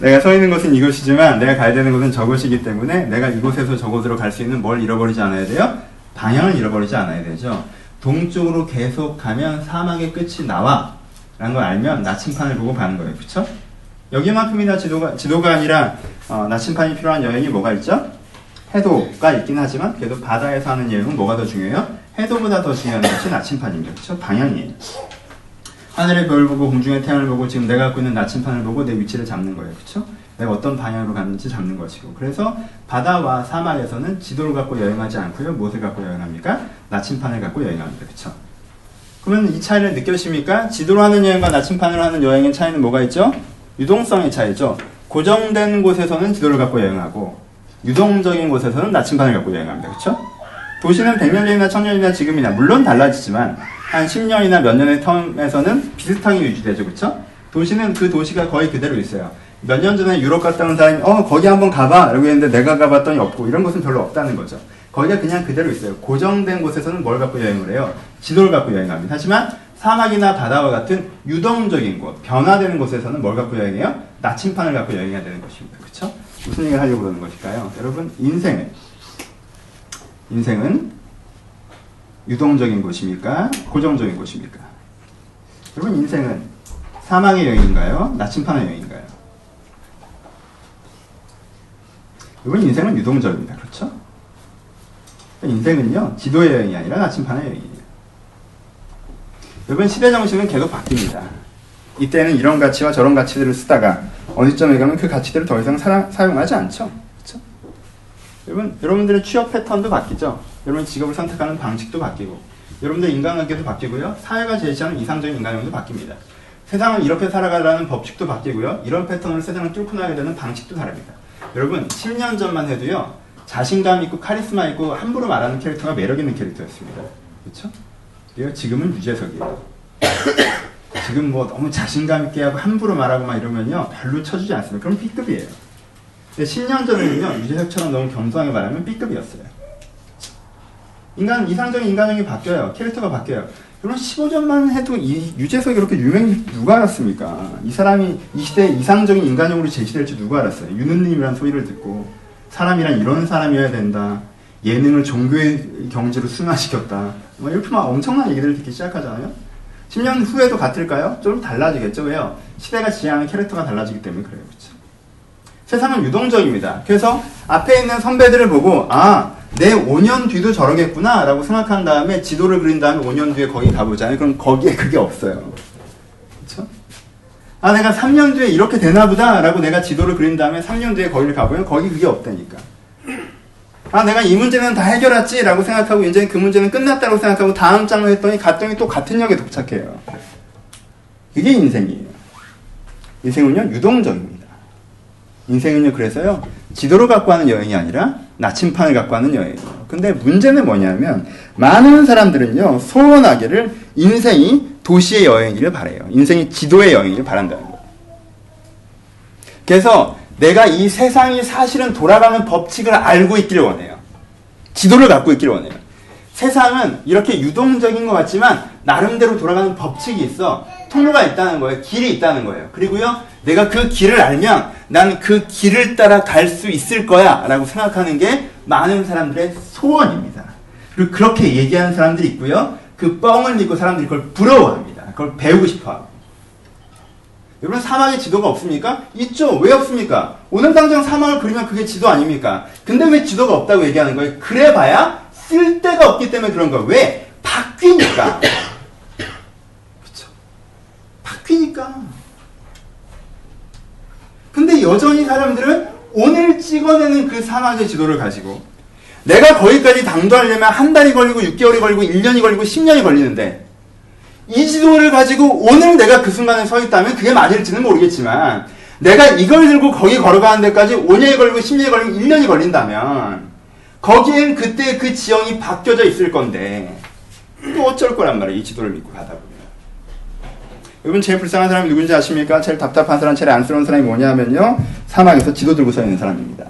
내가 서 있는 곳은 이곳이지만 내가 가야 되는 곳은 저곳이기 때문에 내가 이곳에서 저곳으로 갈 수 있는 뭘 잃어버리지 않아야 돼요? 방향을 잃어버리지 않아야 되죠. 동쪽으로 계속 가면 사막의 끝이 나와. 라는 걸 알면 나침판을 보고 가는 거예요. 그쵸? 여기만큼이나 지도가, 지도가 아니라 어, 나침판이 필요한 여행이 뭐가 있죠? 해도가 있긴 하지만 그래도 바다에서 하는 여행은 뭐가 더 중요해요? 해도보다 더 중요한 것이 나침판입니다. 그쵸? 방향이에요. 하늘의 별을 보고 공중의 태양을 보고 지금 내가 갖고 있는 나침판을 보고 내 위치를 잡는 거예요. 그쵸? 내가 어떤 방향으로 갔는지 잡는 것이고. 그래서 바다와 사막에서는 지도를 갖고 여행하지 않고요. 무엇을 갖고 여행합니까? 나침판을 갖고 여행합니다. 그쵸? 그러면 이 차이를 느껴십니까? 지도로 하는 여행과 나침판으로 하는 여행의 차이는 뭐가 있죠? 유동성의 차이죠. 고정된 곳에서는 지도를 갖고 여행하고 유동적인 곳에서는 나침판을 갖고 여행합니다. 그렇죠? 도시는 100년 전이나 1000년이나 지금이나 물론 달라지지만 한 10년이나 몇 년의 텀에서는 비슷하게 유지되죠. 그렇죠? 도시는 그 도시가 거의 그대로 있어요. 몇 년 전에 유럽 갔다 온 사람이 어 거기 한번 가봐 라고 했는데 내가 가봤더니 없고 이런 곳은 별로 없다는 거죠. 거기가 그냥 그대로 있어요. 고정된 곳에서는 뭘 갖고 여행을 해요? 지도를 갖고 여행합니다. 하지만 사막이나 바다와 같은 유동적인 곳, 변화되는 곳에서는 뭘 갖고 여행해요? 나침판을 갖고 여행해야 되는 것입니다. 그렇죠? 무슨 얘기를 하려고 그러는 것일까요? 여러분, 인생은 인생은 유동적인 곳입니까? 고정적인 곳입니까? 여러분, 인생은 사막의 여행인가요? 나침판의 여행인가요? 여러분, 인생은 유동적입니다. 그렇죠? 인생은요, 지도의 여행이 아니라 나침판의 여행이에요. 여러분, 시대 정신은 계속 바뀝니다. 이때는 이런 가치와 저런 가치들을 쓰다가 어느 점에 가면 그 가치들을 더 이상 사, 사용하지 않죠. 그렇죠? 여러분, 여러분들의 취업 패턴도 바뀌죠. 여러분 직업을 선택하는 방식도 바뀌고, 여러분들 인간관계도 바뀌고요. 사회가 제시하는 이상적인 인간형도 바뀝니다. 세상은 이렇게 살아가라는 법칙도 바뀌고요. 이런 패턴을 세상을 뚫고 나가게 되는 방식도 다릅니다. 여러분, 10년 전만 해도요. 자신감 있고 카리스마 있고 함부로 말하는 캐릭터가 매력 있는 캐릭터였습니다. 그렇죠? 그리고 지금은 유재석이에요. 지금 뭐 너무 자신감 있게 하고 함부로 말하고 막 이러면요 별로 쳐주지 않습니다. 그럼 B급이에요. 근데 10년 전에는요 유재석처럼 너무 겸손하게 말하면 B급이었어요. 인간 이상적인 인간형이 바뀌어요. 캐릭터가 바뀌어요. 여러분 15년만 해도 이 유재석이 그렇게 유명이 누가 알았습니까? 이 사람이 이 시대에 이상적인 인간형으로 제시될지 누가 알았어요? 유느님이란 소리를 듣고 사람이란 이런 사람이어야 된다. 예능을 종교의 경지로 승화시켰다. 뭐 이렇게 막 엄청난 얘기들을 듣기 시작하잖아요. 10년 후에도 같을까요? 좀 달라지겠죠. 왜요? 시대가 지향하는 캐릭터가 달라지기 때문에 그래요. 그렇죠? 세상은 유동적입니다. 그래서 앞에 있는 선배들을 보고 아, 내 5년 뒤도 저러겠구나 라고 생각한 다음에 지도를 그린 다음에 5년 뒤에 거기 가보자. 그럼 거기에 그게 없어요. 그렇죠? 아, 내가 3년 뒤에 이렇게 되나 보다 라고 내가 지도를 그린 다음에 3년 뒤에 거기를 가보면 거기 그게 없다니까. 아, 내가 이 문제는 다 해결했지 라고 생각하고 이제 그 문제는 끝났다고 생각하고 다음 장을 했더니 갔더니 또 같은 역에 도착해요. 이게 인생이에요. 인생은요, 유동적입니다. 인생은요, 그래서요, 지도를 갖고 하는 여행이 아니라 나침판을 갖고 하는 여행이에요. 근데 문제는 뭐냐면, 많은 사람들은요, 소원하기를 인생이 도시의 여행이를 바래요. 인생이 지도의 여행이를 바란다는 거예요. 그래서 내가 이 세상이 사실은 돌아가는 법칙을 알고 있기를 원해요. 지도를 갖고 있기를 원해요. 세상은 이렇게 유동적인 것 같지만 나름대로 돌아가는 법칙이 있어. 통로가 있다는 거예요. 길이 있다는 거예요. 그리고요, 내가 그 길을 알면 난그 길을 따라 갈 수 있을 거야. 라고 생각하는 게 많은 사람들의 소원입니다. 그리고 그렇게 얘기하는 사람들이 있고요. 그 뻥을 믿고 사람들이 그걸 부러워합니다. 그걸 배우고 싶어 하고. 여러분 사막에 지도가 없습니까? 있죠. 왜 없습니까? 오늘 당장 사막을 그리면 그게 지도 아닙니까? 근데 왜 지도가 없다고 얘기하는 거예요? 그래봐야 쓸데가 없기 때문에 그런 거예요. 왜? 바뀌니까. 그렇죠. 바뀌니까. 근데 여전히 사람들은 오늘 찍어내는 그 사막의 지도를 가지고 내가 거기까지 당도하려면 한 달이 걸리고 6개월이 걸리고 1년이 걸리고 10년이 걸리는데 이 지도를 가지고 오늘 내가 그 순간에 서 있다면 그게 맞을지는 모르겠지만 내가 이걸 들고 거기 걸어가는 데까지 5년이 걸리고 10년이 걸리고 1년이 걸린다면 거기엔 그때 그 지형이 바뀌어져 있을 건데 또 어쩔 거란 말이에요. 이 지도를 믿고 가다 보면. 여러분 제일 불쌍한 사람이 누군지 아십니까? 제일 답답한 사람, 제일 안쓰러운 사람이 뭐냐면요. 사막에서 지도 들고 서 있는 사람입니다.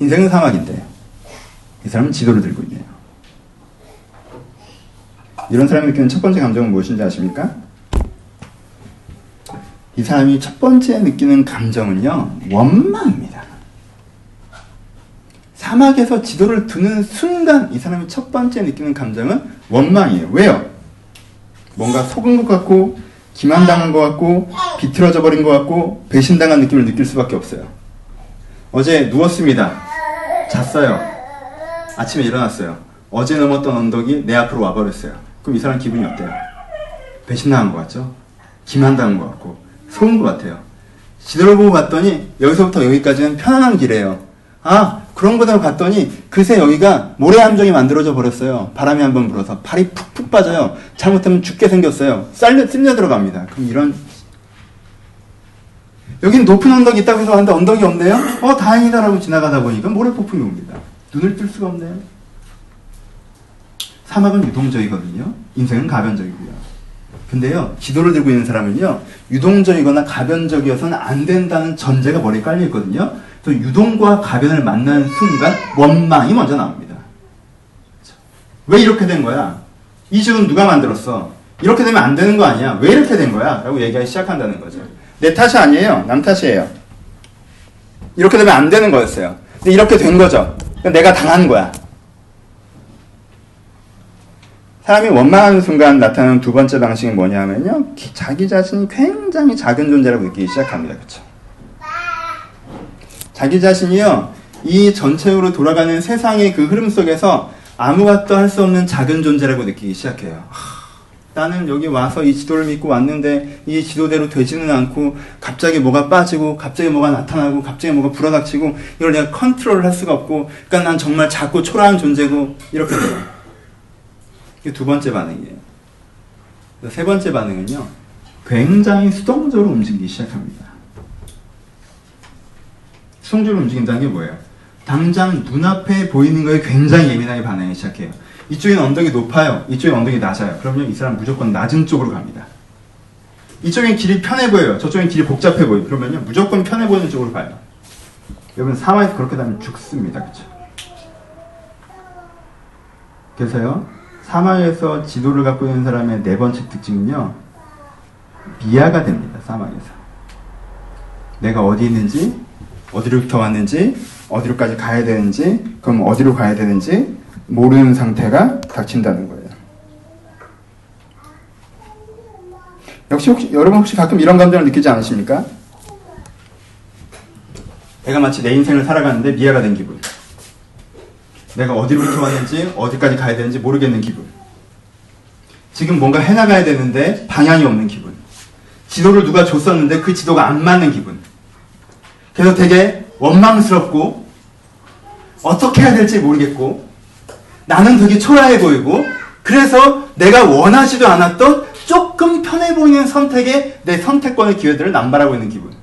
인생은 사막인데 이 사람은 지도를 들고 있네요. 이런 사람이 느끼는 첫 번째 감정은 무엇인지 아십니까? 이 사람이 첫 번째 느끼는 감정은요, 원망입니다. 사막에서 지도를 두는 순간 이 사람이 첫 번째 느끼는 감정은 원망이에요. 왜요? 뭔가 속은 것 같고, 기만당한 것 같고, 비틀어져 버린 것 같고, 배신당한 느낌을 느낄 수밖에 없어요. 어제 누웠습니다. 잤어요. 아침에 일어났어요. 어제 넘었던 언덕이 내 앞으로 와버렸어요. 그럼 이 사람 기분이 어때요? 배신당한 것 같죠? 기만당한 것 같고, 속은 것 같아요. 지도를 보고 봤더니 여기서부터 여기까지는 편안한 길이에요. 아, 그런 거대로 갔더니 그새 여기가 모래 함정이 만들어져 버렸어요. 바람이 한 번 불어서 발이 푹푹 빠져요. 잘못하면 죽게 생겼어요. 쌀려 쓸려 들어갑니다. 그럼 이런 여긴 높은 언덕이 있다고 해서 왔는데 언덕이 없네요? 어 다행이다라고 지나가다 보니까 모래 폭풍이 옵니다. 눈을 뜰 수가 없네요. 사막은 유동적이거든요. 인생은 가변적이고요. 근데요, 지도를 들고 있는 사람은요, 유동적이거나 가변적이어서는 안 된다는 전제가 머리에 깔려 있거든요. 또 유동과 가변을 만나는 순간 원망이 먼저 나옵니다. 왜 이렇게 된 거야? 이 집은 누가 만들었어? 이렇게 되면 안 되는 거 아니야? 왜 이렇게 된 거야? 라고 얘기하기 시작한다는 거죠. 내 탓이 아니에요. 남 탓이에요. 이렇게 되면 안 되는 거였어요. 근데 이렇게 된 거죠. 내가 당한 거야. 사람이 원망하는 순간 나타나는 두 번째 방식이 뭐냐면요. 자기 자신이 굉장히 작은 존재라고 느끼기 시작합니다. 그렇죠? 자기 자신이요. 이 전체적으로 돌아가는 세상의 그 흐름 속에서 아무것도 할 수 없는 작은 존재라고 느끼기 시작해요. 하, 나는 여기 와서 이 지도를 믿고 왔는데 이 지도대로 되지는 않고 갑자기 뭐가 빠지고 갑자기 뭐가 나타나고 갑자기 뭐가 불어닥치고 이걸 내가 컨트롤을 할 수가 없고 그러니까 난 정말 작고 초라한 존재고 이렇게 돼요. 이게 두 번째 반응이에요. 세 번째 반응은요, 굉장히 수동적으로 움직이기 시작합니다. 수동적으로 움직인다는 게 뭐예요? 당장 눈앞에 보이는 거에 굉장히 예민하게 반응하기 시작해요. 이쪽엔 언덕이 높아요. 이쪽엔 언덕이 낮아요. 그러면 이 사람 무조건 낮은 쪽으로 갑니다. 이쪽엔 길이 편해 보여요. 저쪽엔 길이 복잡해 보여요. 그러면요, 무조건 편해 보이는 쪽으로 가요. 여러분, 사막에서 그렇게 되면 죽습니다. 그쵸? 그래서요, 사막에서 지도를 갖고 있는 사람의 네 번째 특징은요, 미아가 됩니다, 사막에서. 내가 어디 있는지, 어디로부터 왔는지, 어디로까지 가야 되는지, 그럼 어디로 가야 되는지 모르는 상태가 닥친다는 거예요. 역시 혹시, 여러분 혹시 가끔 이런 감정을 느끼지 않으십니까? 내가 마치 내 인생을 살아가는데 미아가 된 기분. 내가 어디로부터 왔는지 어디까지 가야 되는지 모르겠는 기분. 지금 뭔가 해나가야 되는데 방향이 없는 기분. 지도를 누가 줬었는데 그 지도가 안 맞는 기분. 그래서 되게 원망스럽고 어떻게 해야 될지 모르겠고 나는 되게 초라해 보이고 그래서 내가 원하지도 않았던 조금 편해 보이는 선택에 내 선택권의 기회들을 남발하고 있는 기분.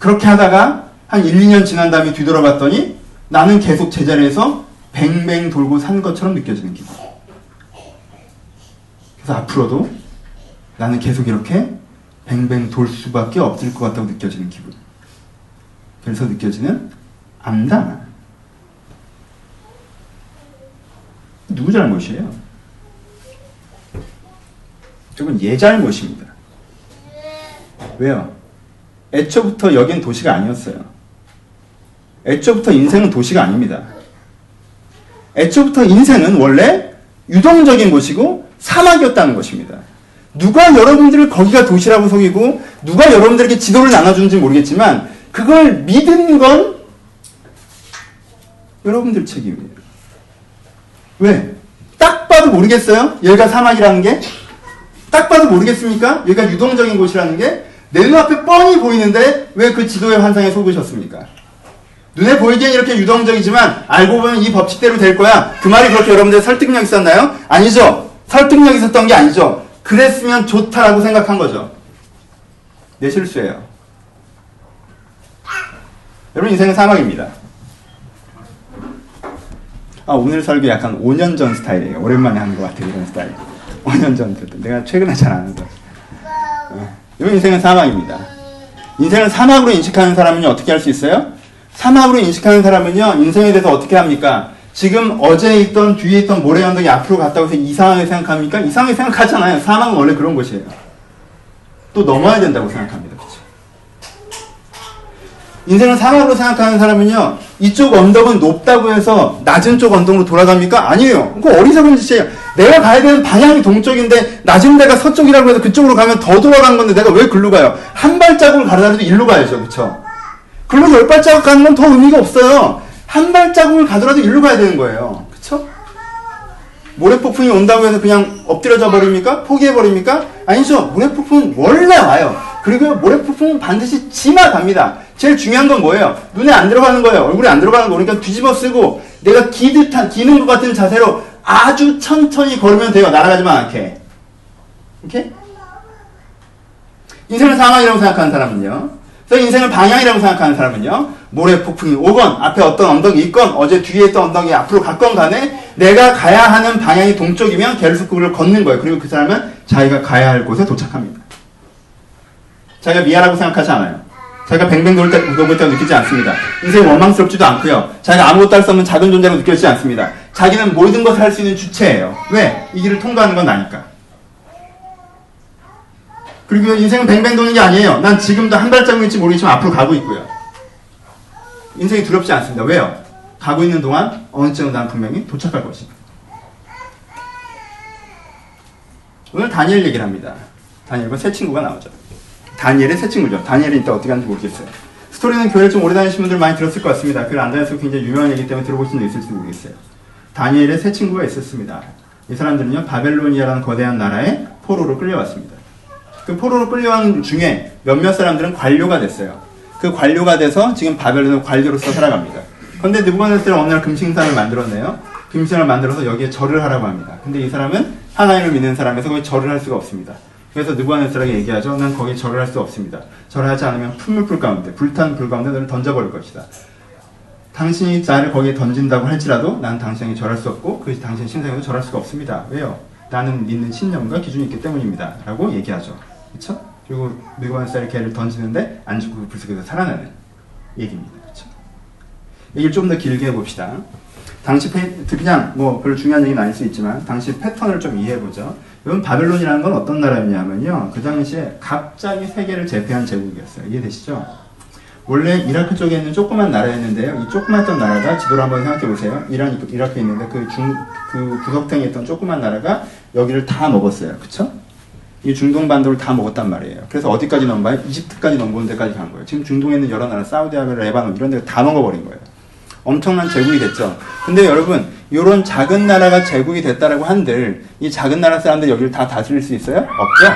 그렇게 하다가 한 1, 2년 지난 다음에 뒤돌아봤더니 나는 계속 제자리에서 뱅뱅 돌고 산 것처럼 느껴지는 기분. 그래서 앞으로도 나는 계속 이렇게 뱅뱅 돌 수밖에 없을 것 같다고 느껴지는 기분. 그래서 느껴지는 암담함. 누구 잘못이에요? 저건 얘 잘못입니다. 왜요? 애초부터 여긴 도시가 아니었어요. 애초부터 인생은 도시가 아닙니다. 애초부터 인생은 원래 유동적인 곳이고 사막이었다는 것입니다. 누가 여러분들을 거기가 도시라고 속이고 누가 여러분들에게 지도를 나눠주는지 모르겠지만 그걸 믿은 건 여러분들 책임이에요. 왜? 딱 봐도 모르겠어요? 여기가 사막이라는 게? 딱 봐도 모르겠습니까? 여기가 유동적인 곳이라는 게? 내 눈앞에 뻔히 보이는데 왜 그 지도의 환상에 속으셨습니까? 눈에 보이기엔 이렇게 유동적이지만 알고 보면 이 법칙대로 될 거야. 그 말이 그렇게 여러분들 설득력 있었나요? 아니죠. 설득력 있었던 게 아니죠. 그랬으면 좋다라고 생각한 거죠. 내 실수예요. 여러분 인생은 사막입니다. 아, 오늘 설교 약간 5년 전 스타일이에요. 오랜만에 하는 것 같아요. 이런 스타일. 5년 전. 내가 최근에 잘안 하는 여러분 인생은 사막입니다. 인생을 사막으로 인식하는 사람은 어떻게 할 수 있어요? 사막으로 인식하는 사람은요, 인생에 대해서 어떻게 합니까? 지금 어제 있던 뒤에 있던 모래 언덕이 앞으로 갔다고 해서 이상하게 생각합니까? 이상하게 생각하잖아요. 사막은 원래 그런 곳이에요. 또 넘어야 된다고 생각합니다. 그렇죠? 인생을 사막으로 생각하는 사람은요, 이쪽 언덕은 높다고 해서 낮은 쪽 언덕으로 돌아갑니까? 아니에요. 그거 어리석은 짓이에요. 내가 가야 되는 방향이 동쪽인데 낮은 데가 서쪽이라고 해서 그쪽으로 가면 더 돌아가는 건데 내가 왜 글로 가요? 한 발자국을 가더라도 일로 가야죠. 그쵸? 글로 열 발자국 가는 건 더 의미가 없어요. 한 발자국을 가더라도 일로 가야 되는 거예요. 그쵸? 모래폭풍이 온다고 해서 그냥 엎드려져 버립니까? 포기해 버립니까? 아니죠. 모래폭풍은 원래 와요. 그리고 모래폭풍은 반드시 지나갑니다. 제일 중요한 건 뭐예요? 눈에 안 들어가는 거예요. 얼굴에 안 들어가는 거. 그러니까 뒤집어 쓰고 내가 기듯한, 기는 것 같은 자세로 아주 천천히 걸으면 돼요. 날아가지만 않게. 오케이? 인생을 상황이라고 생각하는 사람은요. 그래서 인생을 방향이라고 생각하는 사람은요. 모래 폭풍이 오건 앞에 어떤 언덕이 있건 어제 뒤에 있던 언덕이 앞으로 갔건 간에 내가 가야 하는 방향이 동쪽이면 게르스급을 걷는 거예요. 그리고 그 사람은 자기가 가야 할 곳에 도착합니다. 자기가 미안하고 생각하지 않아요. 자기가 뱅뱅 돌 때, 돌때 느끼지 않습니다. 인생이 원망스럽지도 않고요. 자기가 아무것도 할 수 없는 작은 존재로 느껴지지 않습니다. 자기는 모든 것을 할 수 있는 주체예요. 왜? 이 길을 통과하는 건 나니까. 그리고 인생은 뱅뱅 도는 게 아니에요. 난 지금도 한 발자국일지 모르겠지만 앞으로 가고 있고요. 인생이 두렵지 않습니다. 왜요? 가고 있는 동안 어느 쯤은 난 분명히 도착할 것입니다. 오늘 다니엘 얘기를 합니다. 다니엘과 새 친구가 나오죠. 다니엘의 새 친구죠. 다니엘이 이따 어떻게 하는지 모르겠어요. 스토리는 교회를 좀 오래 다니신 분들 많이 들었을 것 같습니다. 그걸 안 다녀서 굉장히 유명한 얘기 때문에 들어보신 분 있을지 모르겠어요. 다니엘의 새 친구가 있었습니다. 이 사람들은요, 바벨로니아라는 거대한 나라에 포로로 끌려왔습니다. 그 포로로 끌려온 중에 몇몇 사람들은 관료가 됐어요. 그 관료가 돼서 지금 바벨론의 관료로서 살아갑니다. 그런데 느부갓네살은 어느 날 금신상을 만들었네요. 금신상을 만들어서 여기에 절을 하라고 합니다. 근데 이 사람은 하나님을 믿는 사람에서 거기 절을 할 수가 없습니다. 그래서 느부갓네살에게 얘기하죠. 난 거기 절을 할 수 없습니다. 절하지 않으면 풀물불 가운데 불탄 불 가운데 너를 던져버릴 것이다. 당신이 나를 거기에 던진다고 할지라도 난 당신에게 절할 수 없고 그 당신 신상에도 절할 수가 없습니다. 왜요? 나는 믿는 신념과 기준이 있기 때문입니다. 라고 얘기하죠. 그쵸? 그리고 느부갓네살이 걔를 던지는데 안 죽고 불속에서 살아나는 얘기입니다. 그쵸? 얘기를 좀 더 길게 해봅시다. 당시 패, 그냥 뭐 별로 중요한 얘기는 아닐 수 있지만 당시 패턴을 좀 이해해보죠. 여러분 바벨론이라는 건 어떤 나라였냐면요. 그 당시에 갑자기 세계를 제패한 제국이었어요. 이해되시죠? 원래 이라크 쪽에 있는 조그만 나라였는데요. 이 조그맣던 나라가 지도를 한번 생각해 보세요. 이란 이라크에 있는데 그 중 그 구석탱이에 있던 조그만 나라가 여기를 다 먹었어요. 그쵸? 이 중동 반도를 다 먹었단 말이에요. 그래서 어디까지 넘어가요? 이집트까지 넘보는 데까지 간 거예요. 지금 중동에 있는 여러 나라, 사우디아라비아, 레바논 이런 데가 다 먹어버린 거예요. 엄청난 제국이 됐죠. 근데 여러분, 이런 작은 나라가 제국이 됐다라고 한들 이 작은 나라 사람들이 여기를 다 다스릴 수 있어요? 없죠.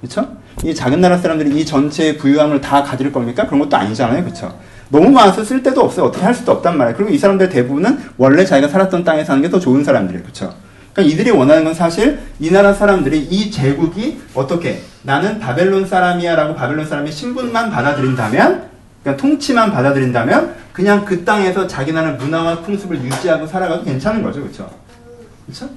그렇죠? 이 작은 나라 사람들이 이 전체의 부유함을 다 가질 겁니까? 그런 것도 아니잖아요. 그렇죠? 너무 많아서 쓸 데도 없어요. 어떻게 할 수도 없단 말이에요. 그리고 이 사람들 대부분은 원래 자기가 살았던 땅에 사는 게 더 좋은 사람들이에요. 그렇죠? 그러니까 이들이 원하는 건 사실 이 나라 사람들이 이 제국이 어떻게 나는 바벨론 사람이야라고 바벨론 사람의 신분만 받아들인다면 그러니까 통치만 받아들인다면 그냥 그 땅에서 자기 나라 문화와 풍습을 유지하고 살아가도 괜찮은 거죠. 그렇죠? 그렇죠?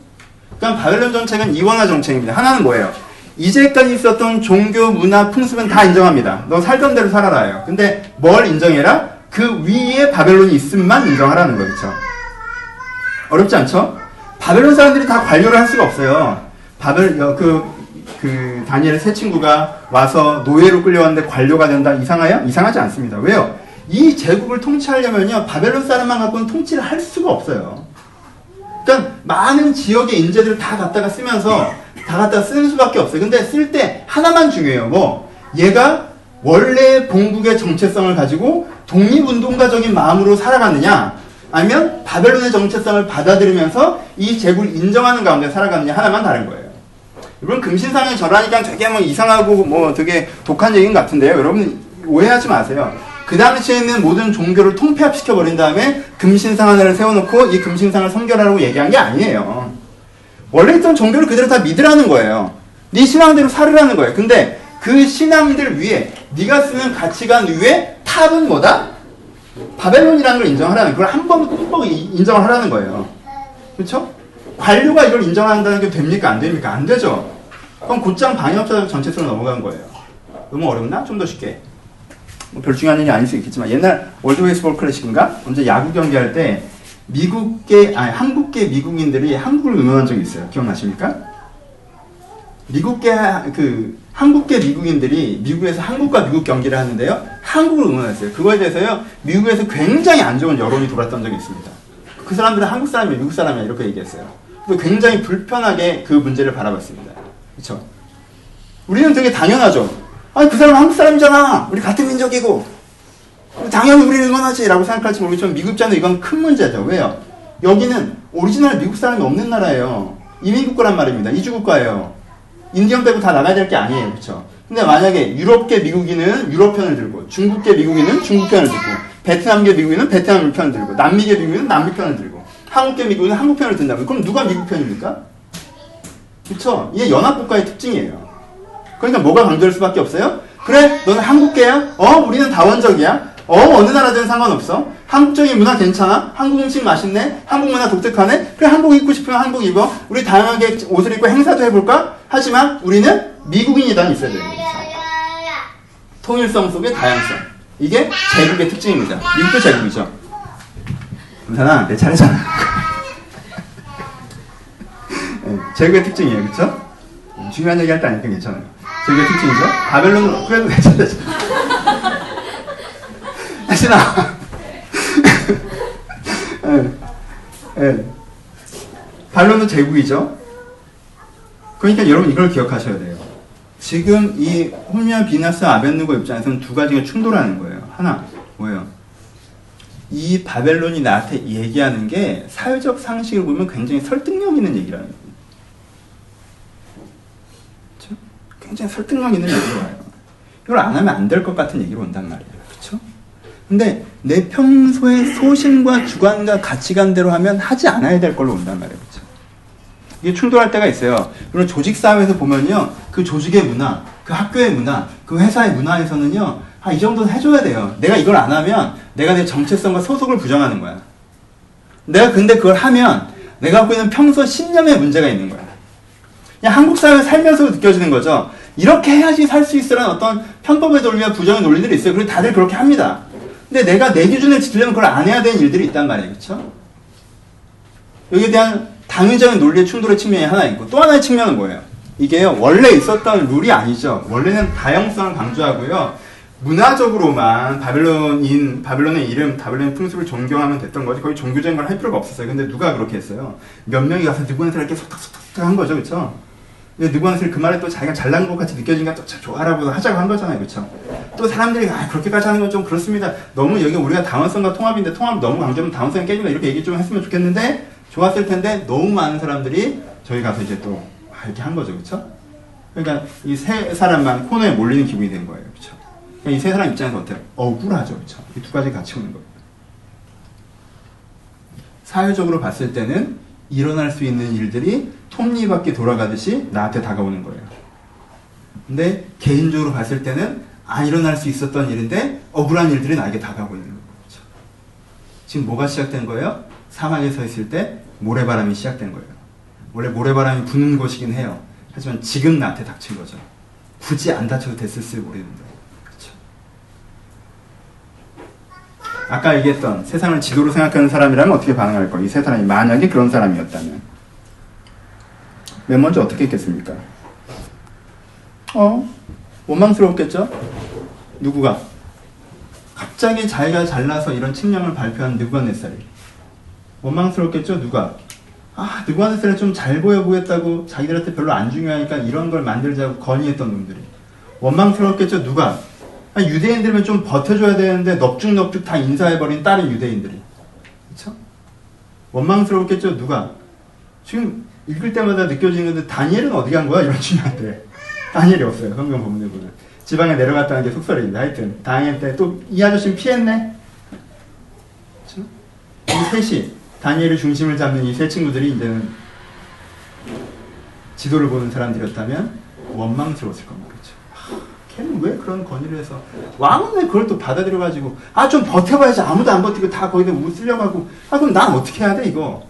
그러니까 바벨론 정책은 이원화 정책입니다. 하나는 뭐예요? 이제까지 있었던 종교, 문화, 풍습은 다 인정합니다. 너 살던 대로 살아라요. 근데 뭘 인정해라? 그 위에 바벨론이 있음만 인정하라는 거죠. 어렵지 않죠? 바벨론 사람들이 다 관료를 할 수가 없어요. 바벨 그, 그 다니엘의 새 친구가 와서 노예로 끌려왔는데 관료가 된다 이상해요? 이상하지 않습니다. 왜요? 이 제국을 통치하려면요 바벨론 사람만 갖고는 통치를 할 수가 없어요. 그러니까 많은 지역의 인재들을 다 갖다가 쓰면서 다 갖다 쓰는 수밖에 없어요. 근데 쓸 때 하나만 중요해요. 뭐 얘가 원래 본국의 정체성을 가지고 독립운동가적인 마음으로 살아갔느냐 아니면 바벨론의 정체성을 받아들이면서 이 제국을 인정하는 가운데 살아갔느냐 하나만 다른 거예요. 여러분 금신상에 절하니까 되게 뭐 이상하고 뭐 되게 독한 얘기인 것 같은데요. 여러분 오해하지 마세요. 그 당시에 있는 모든 종교를 통폐합시켜 버린 다음에 금신상 하나를 세워놓고 이 금신상을 성결하라고 얘기한 게 아니에요. 원래 있던 종교를 그대로 다 믿으라는 거예요. 네 신앙대로 살으라는 거예요. 근데 그 신앙들 위에 네가 쓰는 가치관 위에 top은 뭐다? 바벨론이라는 걸 인정하라는 그걸 한 번 꼭 인정을 하라는 거예요. 그렇죠? 관료가 이걸 인정한다는 게 됩니까? 안 됩니까? 안 되죠. 그럼 곧장 반역자 정체성으로 넘어간 거예요. 너무 어렵나? 좀 더 쉽게. 뭐 별 중요한 일이 아닐 수 있겠지만 옛날 월드 베이스볼 클래식인가 언제 야구 경기할 때 미국계 아니 한국계 미국인들이 한국을 응원한 적이 있어요. 기억나십니까? 미국계 그 한국계 미국인들이 미국에서 한국과 미국 경기를 하는데요. 한국을 응원했어요. 그거에 대해서요. 미국에서 굉장히 안 좋은 여론이 돌았던 적이 있습니다. 그 사람들은 한국 사람이 미국 사람이야 이렇게 얘기했어요. 그래서 굉장히 불편하게 그 문제를 바라봤습니다. 그렇죠? 우리는 되게 당연하죠. 아니 그 사람은 한국 사람이잖아. 우리 같은 민족이고 당연히 우리를 응원하지라고 생각할지 모르겠지만 미국 입장에서 이건 큰 문제죠. 왜요? 여기는 오리지널 미국 사람이 없는 나라예요. 이민국가란 말입니다. 이주국가예요. 인디언 빼고 다 나가야 될 게 아니에요. 그렇죠? 근데 만약에 유럽계 미국인은 유럽 편을 들고 중국계 미국인은 중국 편을 들고 베트남계 미국인은 베트남 편을 들고 남미계 미국인은 남미 편을 들고 한국계 미국인은 한국 편을 든다면 그럼 누가 미국 편입니까? 그렇죠? 이게 연합국가의 특징이에요. 그러니까 뭐가 강조할 수밖에 없어요? 그래, 너는 한국계야? 어, 우리는 다원적이야? 어, 어느 나라든 상관없어. 한국적인 문화 괜찮아? 한국 음식 맛있네? 한국 문화 독특하네? 그래, 한복 입고 싶으면 한복 입어. 우리 다양하게 옷을 입고 행사도 해볼까? 하지만 우리는 미국인이단 있어야 되는 거죠. 통일성 속의 다양성. 이게 제국의 특징입니다. 미국도 제국이죠. 괜찮아, 내 차례잖아. 네, 제국의 특징이에요, 그쵸? 중요한 얘기 할 때 아니까 괜찮아요. 제국의 특징이죠? 바벨론, 그래도 괜찮아요. 다시 나와. 예. 예. 반론은 제국이죠. 그러니까 여러분 이걸 기억하셔야 돼요. 지금 이 홈리아 비나스 아벤누고 입장에서는 두 가지가 충돌하는 거예요. 하나, 뭐예요? 이 바벨론이 나한테 얘기하는 게 사회적 상식을 보면 굉장히 설득력 있는 얘기라는 거예요. 그렇죠? 굉장히 설득력 있는 얘기로 와요. 이걸 안 하면 안 될 것 같은 얘기로 온단 말이에요. 그렇죠? 근데 내 평소의 소신과 주관과 가치관대로 하면 하지 않아야 될 걸로 온단 말이에요. 이게 충돌할 때가 있어요. 그리고 조직 사회에서 보면요. 그 조직의 문화, 그 학교의 문화, 그 회사의 문화에서는요. 아, 이 정도는 해줘야 돼요. 내가 이걸 안 하면 내가 내 정체성과 소속을 부정하는 거야. 내가 근데 그걸 하면 내가 갖고 있는 평소 신념에 문제가 있는 거야. 그냥 한국 사회 살면서 느껴지는 거죠. 이렇게 해야지 살 수 있으라는 어떤 편법의 논리와 부정의 논리들이 있어요. 그리고 다들 그렇게 합니다. 근데 내가 내 기준을 지키려면 그걸 안 해야 되는 일들이 있단 말이에요. 그렇죠? 여기에 대한 당위적인 논리의 충돌의 측면이 하나 있고 또 하나의 측면은 뭐예요? 이게 원래 있었던 룰이 아니죠. 원래는 다양성을 강조하고요. 문화적으로만 바벨론인 바벨론의 이름, 바벨론의 풍습을 존경하면 됐던 거지. 거의 종교적인 걸 할 필요가 없었어요. 근데 누가 그렇게 했어요? 몇 명이 가서 느고네스를 이렇게 속닥속닥 한 거죠, 그렇죠? 느고네스를 그 말에 또 자기가 잘난 것 같이 느껴지니까 또 좋아라고 하자고 한 거잖아요, 그렇죠? 또 사람들이 아 그렇게까지 하는 건 좀 그렇습니다. 너무 여기 우리가 다원성과 통합인데 통합 너무 강조하면 다원성이 깨진다 이렇게 얘기 좀 했으면 좋겠는데 좋았을 텐데 너무 많은 사람들이 저희 가서 이제 또 아, 이렇게 한 거죠, 그렇죠? 그러니까 이 세 사람만 코너에 몰리는 기분이 된 거예요, 그렇죠? 이세 사람 입장에서 어때요? 억울하죠, 그렇죠? 이 두 가지 같이 오는 거예요. 사회적으로 봤을 때는 일어날 수 있는 일들이 톱니바퀴 돌아가듯이 나한테 다가오는 거예요. 근데 개인적으로 봤을 때는 안 일어날 수 있었던 일인데 억울한 일들이 나에게 다가오고 있는 거죠. 지금 뭐가 시작된 거예요? 사막에 서 있을 때 모래바람이 시작된 거예요. 원래 모래바람이 부는 곳이긴 해요. 하지만 지금 나한테 닥친 거죠. 굳이 안 다쳐도 됐을지 모르겠는데. 그렇죠? 아까 얘기했던 세상을 지도로 생각하는 사람이라면 어떻게 반응할 거예요? 이 세 사람이 만약에 그런 사람이었다면. 맨 먼저 어떻게 했겠습니까? 어? 원망스러웠겠죠? 누구가? 갑자기 자기가 잘나서 이런 측량을 발표한 느부갓네살이 원망스럽겠죠? 누가? 아, 느부갓네살이 좀잘 보여 보였다고 자기들한테 별로 안 중요하니까 이런 걸 만들자고 건의했던 놈들이 원망스럽겠죠? 누가? 아, 유대인들면 좀 버텨줘야 되는데 넙죽넙죽 다 인사해버린 다른 유대인들이 그쵸? 원망스럽겠죠? 누가? 지금 읽을 때마다 느껴지는 건데 다니엘은 어디 간 거야? 이런 중요한데 다니엘이 없어요. 성경 본문에 보면. 지방에 내려갔다는 게 속설인데 하여튼 다니엘 때 또 이 아저씨는 피했네. 그렇죠? 이 셋이 다니엘의 중심을 잡는 이 세 친구들이 이제는 지도를 보는 사람들이었다면 원망스러웠을 겁니다. 그렇죠? 아, 걔는 왜 그런 건의를 해서 왕은 왜 그걸 또 받아들여가지고 아 좀 버텨봐야지 아무도 안 버티고 다 거기다 웃으려고 하고 아 그럼 난 어떻게 해야 돼 이거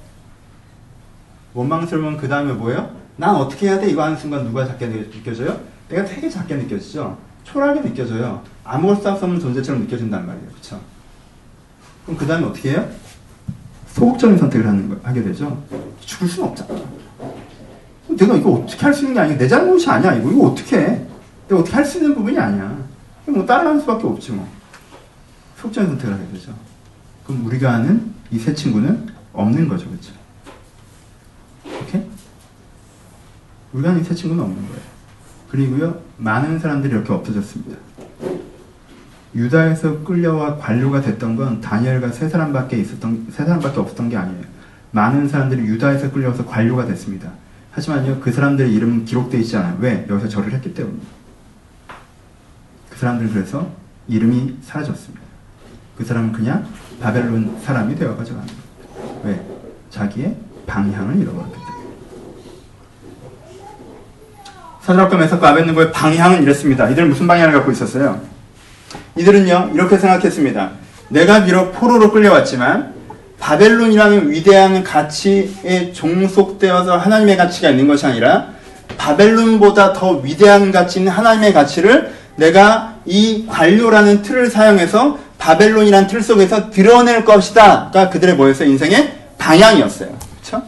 원망스러우면 그 다음에 뭐예요? 난 어떻게 해야 돼? 이거 하는 순간 누가 작게 느껴져요? 내가 되게 작게 느껴지죠? 초라하게 느껴져요. 아무것도 할수 없는 존재처럼 느껴진단 말이에요. 그쵸? 그럼 그 다음에 어떻게 해요? 소극적인 선택을 하는 거, 하게 되죠? 죽을 수는 없잖아. 내가 이거 어떻게 할 수 있는 게 아니야. 내 잘못이 아니야. 이거, 이거 어떻게 해? 근데 어떻게 할 수 있는 부분이 아니야. 뭐 따라가는 수밖에 없지 뭐. 속전 선택을 하게 되죠. 그럼 우리가 아는 이 세 친구는 없는 거죠, 그렇죠? 오케이? 우리가 아는 이 세 친구는 없는 거예요. 그리고요, 많은 사람들이 이렇게 없어졌습니다. 유다에서 끌려와 관료가 됐던 건 다니엘과 세 사람밖에 있었던 세 사람밖에 없었던 게 아니에요. 많은 사람들이 유다에서 끌려와서 관료가 됐습니다. 하지만요, 그 사람들의 이름은 기록되어 있지 않아요. 왜? 여기서 절을 했기 때문이에요. 그 사람들 그래서 이름이 사라졌습니다. 그 사람은 그냥 바벨론 사람이 되어 가져가는 거예요. 왜? 자기의 방향을 잃어버렸기 때문에. 사드락과 메삭과 아벤느고의 방향은 이랬습니다. 이들은 무슨 방향을 갖고 있었어요? 이들은요 이렇게 생각했습니다. 내가 비록 포로로 끌려왔지만 바벨론이라는 위대한 가치에 종속되어서 하나님의 가치가 있는 것이 아니라 바벨론보다 더 위대한 가치 있는 하나님의 가치를 내가 이 관료라는 틀을 사용해서 바벨론이라는 틀 속에서 드러낼 것이다 가 그들의 뭐였어요? 인생의 방향이었어요. 그렇죠?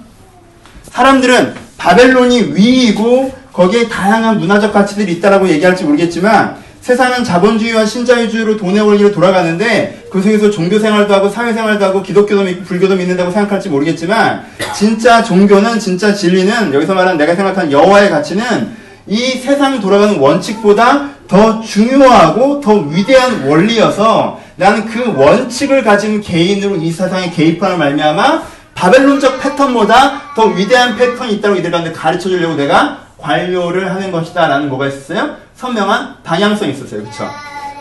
사람들은 바벨론이 위이고 거기에 다양한 문화적 가치들이 있다라고 얘기할지 모르겠지만 세상은 자본주의와 신자유주의로 돈의 원리로 돌아가는데 그 속에서 종교 생활도 하고 사회 생활도 하고 기독교도 믿고 불교도 믿는다고 생각할지 모르겠지만 진짜 종교는 진짜 진리는 여기서 말하는 내가 생각하는 여호와의 가치는 이 세상 돌아가는 원칙보다 더 중요하고 더 위대한 원리여서 나는 그 원칙을 가진 개인으로 이 세상에 개입하는 말미암아 바벨론적 패턴보다 더 위대한 패턴이 있다고 이들 가운데 가르쳐 주려고 내가 관료를 하는 것이다 라는 뭐가 있었어요? 선명한 방향성이 있었어요. 그쵸?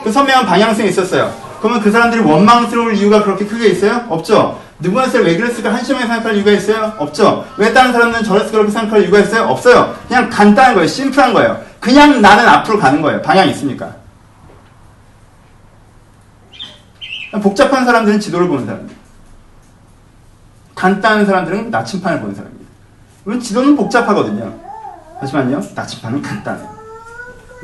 그 선명한 방향성이 있었어요. 그러면 그 사람들이 원망스러울 이유가 그렇게 크게 있어요? 없죠? 누구한테 왜 그랬을까 한심하게 생각할 이유가 있어요? 없죠? 왜 다른 사람들은 저랬을까 그렇게 생각할 이유가 있어요? 없어요. 그냥 간단한 거예요. 심플한 거예요. 그냥 나는 앞으로 가는 거예요. 방향이 있으니까. 복잡한 사람들은 지도를 보는 사람들. 간단한 사람들은 나침판을 보는 사람입니다. 물론 지도는 복잡하거든요. 하지만요, 나침판은 간단해요.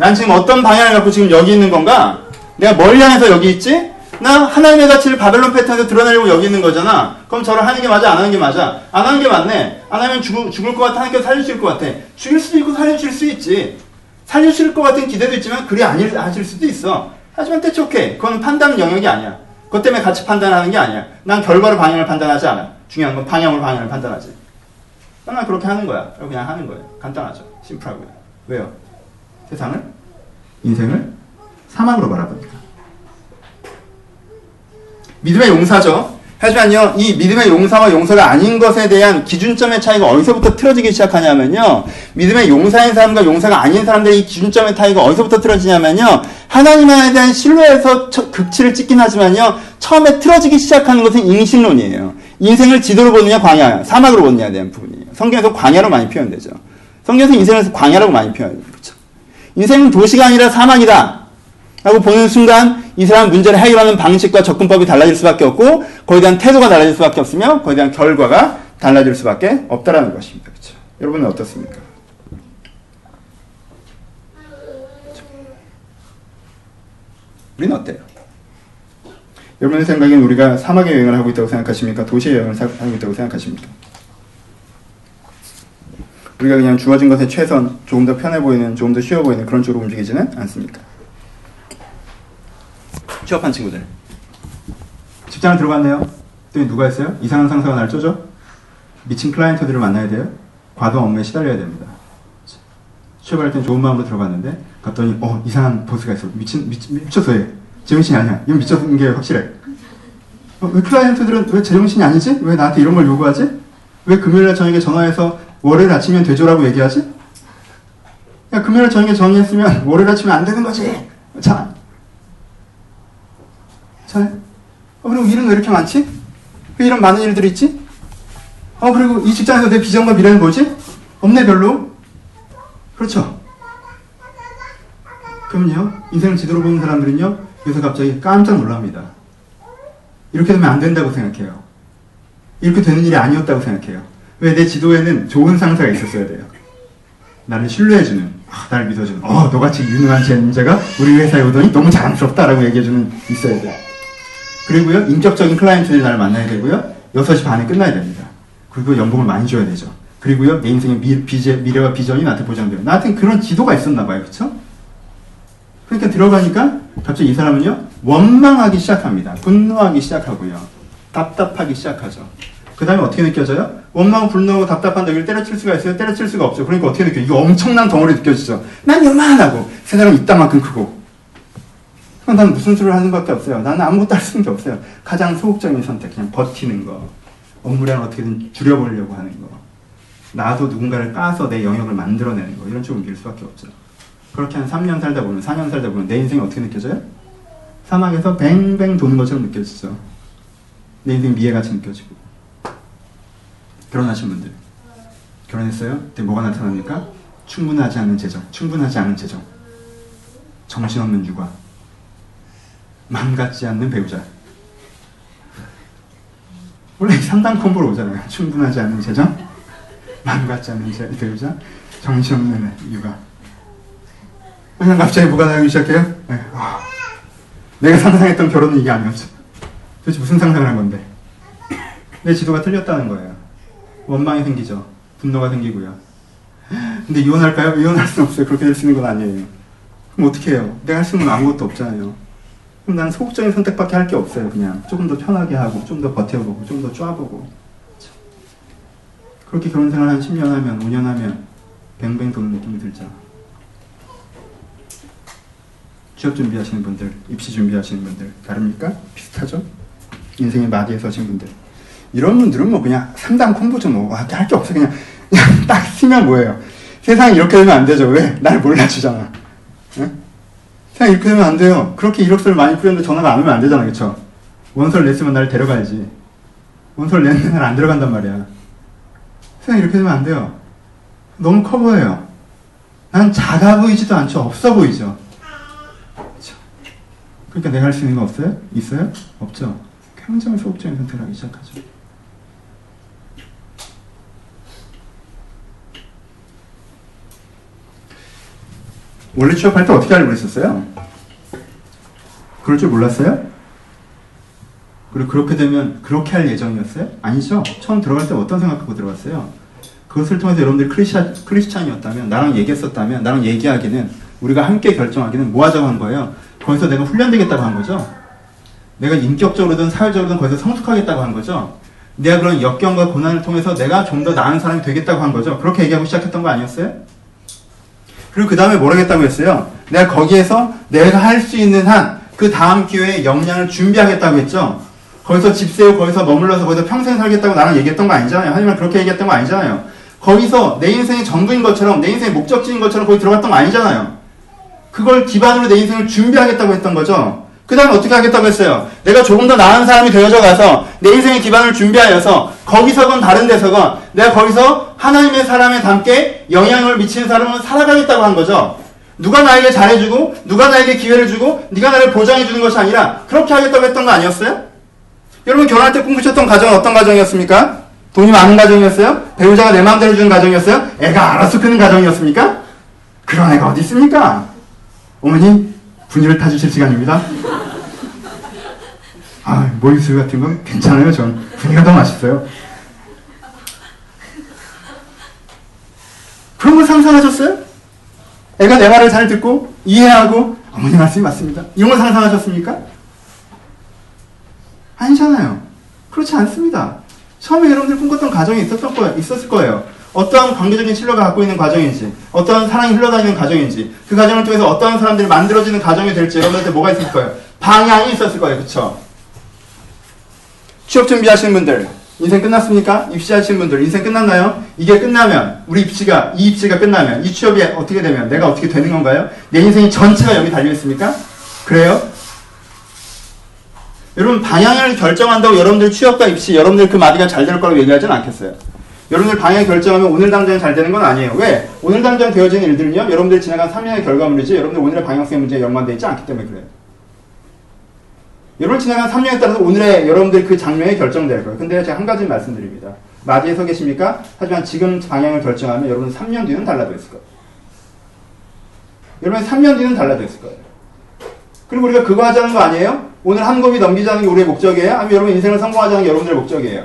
난 지금 어떤 방향을 갖고 지금 여기 있는 건가? 내가 멀리 향해서 여기 있지? 나 하나님의 가치를 바벨론 패턴에서 드러내려고 여기 있는 거잖아. 그럼 저를 하는 게 맞아? 안 하는 게 맞아? 안 하는 게 맞네. 안 하면 죽을, 죽을 것 같아? 하나님께서 살려주실 것 같아. 죽일 수도 있고 살려주실 수 있지. 살려주실 것 같은 기대도 있지만 그리 아니 하실 수도 있어. 하지만 대체 오케이. 그건 판단 영역이 아니야. 그것 때문에 같이 판단하는 게 아니야. 난 결과로 방향을 판단하지 않아. 중요한 건 방향으로 방향을 판단하지. 난 그렇게 하는 거야. 그냥 하는 거예요. 간단하죠. 심플하고요. 왜요? 세상을, 인생을 사막으로 바라보니까. 믿음의 용사죠. 하지만요, 이 믿음의 용사와 용사가 아닌 것에 대한 기준점의 차이가 어디서부터 틀어지기 시작하냐면요, 믿음의 용사인 사람과 용사가 아닌 사람들의 이 기준점의 차이가 어디서부터 틀어지냐면요, 하나님에 대한 신뢰에서 극치를 찍긴 하지만요, 처음에 틀어지기 시작하는 것은 인신론이에요. 인생을 지도로 보느냐, 광야, 사막으로 보느냐에 대한 부분이에요. 성경에서 광야로 많이 표현되죠. 성경에서 인생을 광야라고 많이 표현해요. 인생은 도시가 아니라 사막이다. 라고 보는 순간 이 사람 문제를 해결하는 방식과 접근법이 달라질 수밖에 없고 거기에 대한 태도가 달라질 수밖에 없으며 거기에 대한 결과가 달라질 수밖에 없다라는 것입니다. 그렇죠? 여러분은 어떻습니까? 우리는 어때요? 여러분의 생각엔 우리가 사막의 여행을 하고 있다고 생각하십니까? 도시의 여행을 하고 있다고 생각하십니까? 우리가 그냥 주어진 것에 최선, 조금 더 편해 보이는, 조금 더 쉬워 보이는 그런 쪽으로 움직이지는 않습니까? 취업한 친구들. 직장을 들어갔네요. 또 누가 했어요? 이상한 상사가 날 쪼죠? 미친 클라이언트들을 만나야 돼요. 과도 업무에 시달려야 됩니다. 취업할 땐 좋은 마음으로 들어갔는데 갔더니 어 이상한 보스가 있어. 미친 미친 미쳤어 얘. 제정신이 아니야. 이건 미쳤는 게 확실해. 어, 왜 클라이언트들은 왜 제정신이 아니지? 왜 나한테 이런 걸 요구하지? 왜 금요일날 저녁에 전화해서 월요일 아침이면 되죠라고 얘기하지? 야 금요일 저녁에 전화했으면 월요일 아침에 안 되는 거지. 자, 잘. 어, 그리고 일은 왜 이렇게 많지? 왜 이런 많은 일들이 있지? 어, 그리고 이 직장에서 내 비전과 미래는 뭐지? 없네, 별로. 그렇죠. 그럼요, 인생을 지도로 보는 사람들은요, 여기서 갑자기 깜짝 놀랍니다. 이렇게 되면 안 된다고 생각해요. 이렇게 되는 일이 아니었다고 생각해요. 왜 내 지도에는 좋은 상사가 있었어야 돼요. 나를 신뢰해주는, 아, 나를 믿어주는, 어, 너같이 유능한 존재가 우리 회사에 오더니 너무 자랑스럽다라고 얘기해주는, 있어야 돼요. 그리고요, 인격적인 클라이언트들이 나를 만나야 되고요, 6시 반에 끝나야 됩니다. 그리고 연봉을 많이 줘야 되죠. 그리고요, 내 인생의 미, 비제, 미래와 비전이 나한테 보장돼요. 나한테 그런 지도가 있었나 봐요. 그쵸? 이렇게 들어가니까 갑자기 이 사람은요 원망하기 시작합니다. 분노하기 시작하고요. 답답하기 시작하죠. 그 다음에 어떻게 느껴져요? 원망, 분노하고 답답한 여기를 때려칠 수가 있어요? 때려칠 수가 없죠. 그러니까 어떻게 느껴요? 이거 엄청난 덩어리 느껴지죠. 난 요만하고 세상은 이따만큼 크고 그럼 난 무슨 수를 하는 것밖에 없어요. 나는 아무것도 할 수 있는 게 없어요. 가장 소극적인 선택, 그냥 버티는 거. 업무量어떻게든 줄여보려고 하는 거. 나도 누군가를 까서 내 영역을 만들어내는 거. 이런 쪽으로 밀 수밖에 없죠. 그렇게 한 3년 살다 보면, 4년 살다 보면 내 인생이 어떻게 느껴져요? 사막에서 뱅뱅 도는 것처럼 느껴지죠. 내 인생 미래같이 느껴지고. 결혼하신 분들. 결혼했어요? 그때 뭐가 나타납니까? 충분하지 않은 재정, 충분하지 않은 재정. 정신없는 육아. 맘 같지 않는 배우자. 원래 3단 콤보로 오잖아요. 충분하지 않은 재정, 맘 같지 제, 배우자, 정신없는 육아. 그냥 갑자기 뭐가 나오기 시작해요? 네. 와, 내가 상상했던 결혼은 이게 아니었어. 도대체 무슨 상상을 한 건데? 내 지도가 틀렸다는 거예요. 원망이 생기죠. 분노가 생기고요. 근데 이혼할까요? 이혼할 수는 없어요. 그렇게 될 수 있는 건 아니에요. 그럼 어떻게 해요? 내가 할 수 있는 건 아무것도 없잖아요. 그럼 나는 소극적인 선택밖에 할 게 없어요. 그냥 조금 더 편하게 하고, 좀 더 버텨보고, 좀 더 쪼아보고. 그렇게 결혼 생활 한 10년 하면, 5년 하면, 뱅뱅 도는 느낌이 들죠. 취업 준비하시는 분들, 입시 준비하시는 분들, 다릅니까? 비슷하죠? 인생의 마디에 서신 분들. 이런 분들은 뭐 그냥 3단 콤보죠. 뭐, 할게 없어. 그냥, 그냥 딱 쓰면 뭐예요? 세상이 이렇게 되면 안 되죠. 왜? 날 몰라주잖아. 응? 그냥 이렇게 되면 안 돼요. 그렇게 이력서를 많이 뿌렸는데 전화가 안 오면 안 되잖아. 그쵸? 원서를 냈으면 나를 데려가야지. 원서를 냈는데 날 안 들어간단 말이야. 세상 이렇게 되면 안 돼요. 너무 커 보여요. 난 작아 보이지도 않죠. 없어 보이죠. 그쵸? 그러니까 내가 할 수 있는 거 없어요? 있어요? 없죠. 굉장히 소극적인 선택을 하기 시작하죠. 원래 취업할 때 어떻게 알고 있었어요? 그럴 줄 몰랐어요? 그리고 그렇게 되면 그렇게 할 예정이었어요? 아니죠. 처음 들어갈 때 어떤 생각하고 들어갔어요? 그것을 통해서 여러분들이 크리스찬, 크리스찬이었다면, 나랑 얘기했었다면, 나랑 얘기하기는, 우리가 함께 결정하기는 뭐 하자고 한 거예요? 거기서 내가 훈련되겠다고 한 거죠? 내가 인격적으로든 사회적으로든 거기서 성숙하겠다고 한 거죠? 내가 그런 역경과 고난을 통해서 내가 좀 더 나은 사람이 되겠다고 한 거죠? 그렇게 얘기하고 시작했던 거 아니었어요? 그리고 그 다음에 뭘 하겠다고 했어요? 내가 거기에서 내가 할 수 있는 한 그 다음 기회에 역량을 준비하겠다고 했죠? 거기서 집 세우고 거기서 머물러서 거기서 평생 살겠다고 나랑 얘기했던 거 아니잖아요. 하지만 그렇게 얘기했던 거 아니잖아요. 거기서 내 인생의 전부인 것처럼 내 인생의 목적지인 것처럼 거기 들어갔던 거 아니잖아요. 그걸 기반으로 내 인생을 준비하겠다고 했던 거죠. 그 다음에 어떻게 하겠다고 했어요? 내가 조금 더 나은 사람이 되어져 가서 내 인생의 기반을 준비하여서 거기서건 다른 데서건 내가 거기서 하나님의 사람에 함께 영향을 미치는 사람을 살아가겠다고 한 거죠. 누가 나에게 잘해주고 누가 나에게 기회를 주고 네가 나를 보장해 주는 것이 아니라 그렇게 하겠다고 했던 거 아니었어요? 여러분 결혼할 때 꿈꾸셨던 가정은 어떤 가정이었습니까? 돈이 많은 가정이었어요? 배우자가 내 마음대로 주는 가정이었어요? 애가 알아서 크는 가정이었습니까? 그런 애가 어디 있습니까? 어머니 분유를 타주실 시간입니다. 아, 모유수유 같은 건 괜찮아요. 전 분유가 더 맛있어요. 그런 걸 상상하셨어요? 애가 내 말을 잘 듣고 이해하고 어머니 말씀이 맞습니다. 이런 걸 상상하셨습니까? 아니잖아요. 그렇지 않습니다. 처음에 여러분들 꿈꿨던 가정이 있었던 거예요. 있었을 거예요. 어떠한 관계적인 신뢰가 갖고 있는 과정인지, 어떠한 사랑이 흘러다니는 과정인지, 그 과정을 통해서 어떠한 사람들이 만들어지는 과정이 될지 여러분한테 뭐가 있을 거예요? 방향이 있었을 거예요. 그쵸? 취업 준비하시는 분들, 인생 끝났습니까? 입시하시는 분들, 인생 끝났나요? 이게 끝나면, 우리 입시가, 이 입시가 끝나면, 이 취업이 어떻게 되면, 내가 어떻게 되는 건가요? 내 인생이 전체가 여기 달려 있습니까? 그래요? 여러분, 방향을 결정한다고 여러분들 취업과 입시, 여러분들 그 마디가 잘 될 거라고 얘기하진 않겠어요. 여러분들 방향 결정하면 오늘 당장 잘 되는 건 아니에요. 왜? 오늘 당장 되어지는 일들은요, 여러분들 지나간 3년의 결과물이지, 여러분들 오늘의 방향성의 문제에 연관되어 있지 않기 때문에 그래요. 여러분 지나간 3년에 따라서 오늘의 여러분들 그 장면이 결정될 거예요. 근데 제가 한 가지 말씀드립니다. 마디에 서 계십니까? 하지만 지금 방향을 결정하면 여러분 3년 뒤는 달라졌을 거예요. 여러분 3년 뒤는 달라졌을 거예요. 그리고 우리가 그거 하자는 거 아니에요? 오늘 한 kop이 넘기자는 게 우리의 목적이에요? 아니면 여러분 인생을 성공하자는 게 여러분들의 목적이에요?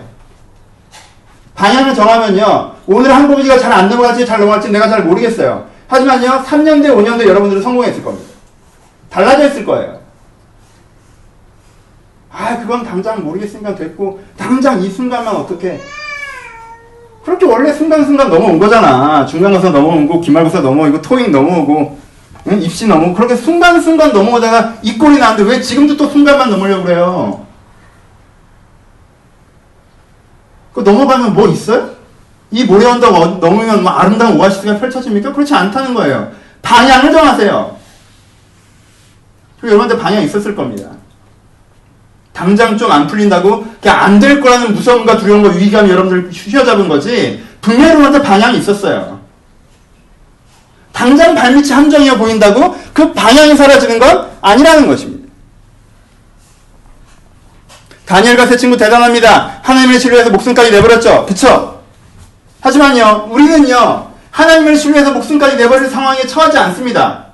방향을 정하면요. 오늘 한 kop이가 잘 안 넘어갈지 잘 넘어갈지 내가 잘 모르겠어요. 하지만요. 3년 뒤, 5년 뒤 여러분들은 성공했을 겁니다. 달라져 있을 거예요. 아, 그건 당장 모르겠으니까 됐고, 당장 이 순간만 어떻게. 그렇게 원래 순간순간 넘어온 거잖아. 중간고사 넘어오고, 기말고사 넘어오고, 토익 넘어오고, 응? 입시 넘어오고, 그렇게 순간순간 넘어오다가 이 꼴이 나는데 왜 지금도 또 순간만 넘으려고 그래요? 그 넘어가면 뭐 있어요? 이 모래 언덕 어- 넘으면 뭐 아름다운 오아시스가 펼쳐집니까? 그렇지 않다는 거예요. 방향을 정하세요. 그리고 여러분들 방향 있었을 겁니다. 당장 좀 안 풀린다고 그냥 안 될 거라는 무서움과 두려움과 위기감이 여러분들 휘어잡은 거지 분명히 여러분들 방향이 있었어요. 당장 발밑이 함정이어 보인다고 그 방향이 사라지는 건 아니라는 것입니다. 다니엘과 세 친구 대단합니다. 하나님의 신뢰해서 목숨까지 내버렸죠. 그쵸? 하지만요, 우리는요, 하나님을 신뢰해서 목숨까지 내버릴 상황에 처하지 않습니다.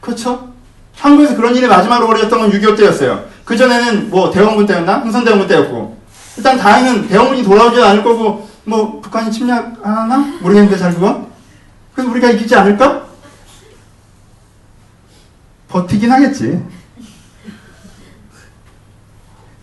그렇죠? 한국에서 그런 일이 마지막으로 벌어졌던 건 6.25 때였어요. 그전에는 뭐 대원군 때였나? 흥선대원군 때였고. 일단 다행은 대원군이 돌아오지 않을 거고, 뭐 북한이 침략하나? 모르겠는데 잘 그건? 그래서 우리가 이기지 않을까? 버티긴 하겠지.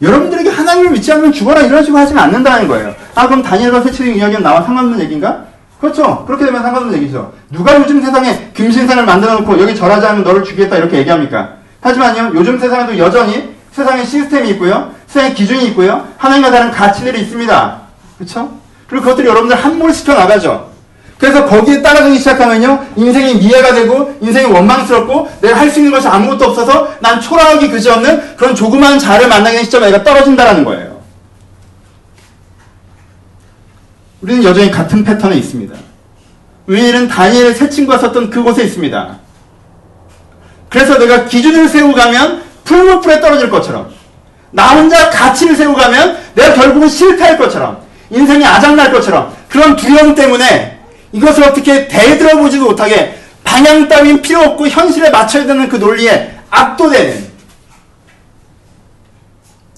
여러분들에게 하나님을 믿지 않으면 죽어라 이런 식으로 하지는 않는다는 거예요. 아 그럼 다니엘과 세치의 이야기는 나와 상관없는 얘기인가? 그렇죠. 그렇게 되면 상관없는 얘기죠. 누가 요즘 세상에 금신상을 만들어 놓고 여기 절하지 않으면 너를 죽이겠다 이렇게 얘기합니까? 하지만요. 요즘 세상에도 여전히 세상에 시스템이 있고요. 세상에 기준이 있고요. 하나님과 다른 가치들이 있습니다. 그렇죠? 그리고 그것들이 여러분들 함몰시켜 나가죠. 그래서 거기에 따라가기 시작하면요, 인생이 미해가 되고, 인생이 원망스럽고, 내가 할 수 있는 것이 아무것도 없어서, 난 초라하기 그지없는 그런 조그마한 자를 만나게 된 시점에 내가 떨어진다라는 거예요. 우리는 여전히 같은 패턴에 있습니다. 의일은 다니엘 새 친구가 썼던 그곳에 있습니다. 그래서 내가 기준을 세우고 가면 풀무풀에 떨어질 것처럼, 나 혼자 가치를 세우고 가면 내가 결국은 실패할 것처럼, 인생이 아작날 것처럼, 그런 두려움 때문에 이것을 어떻게 대들어보지도 못하게 방향 따윈 필요 없고 현실에 맞춰야 되는 그 논리에 압도되는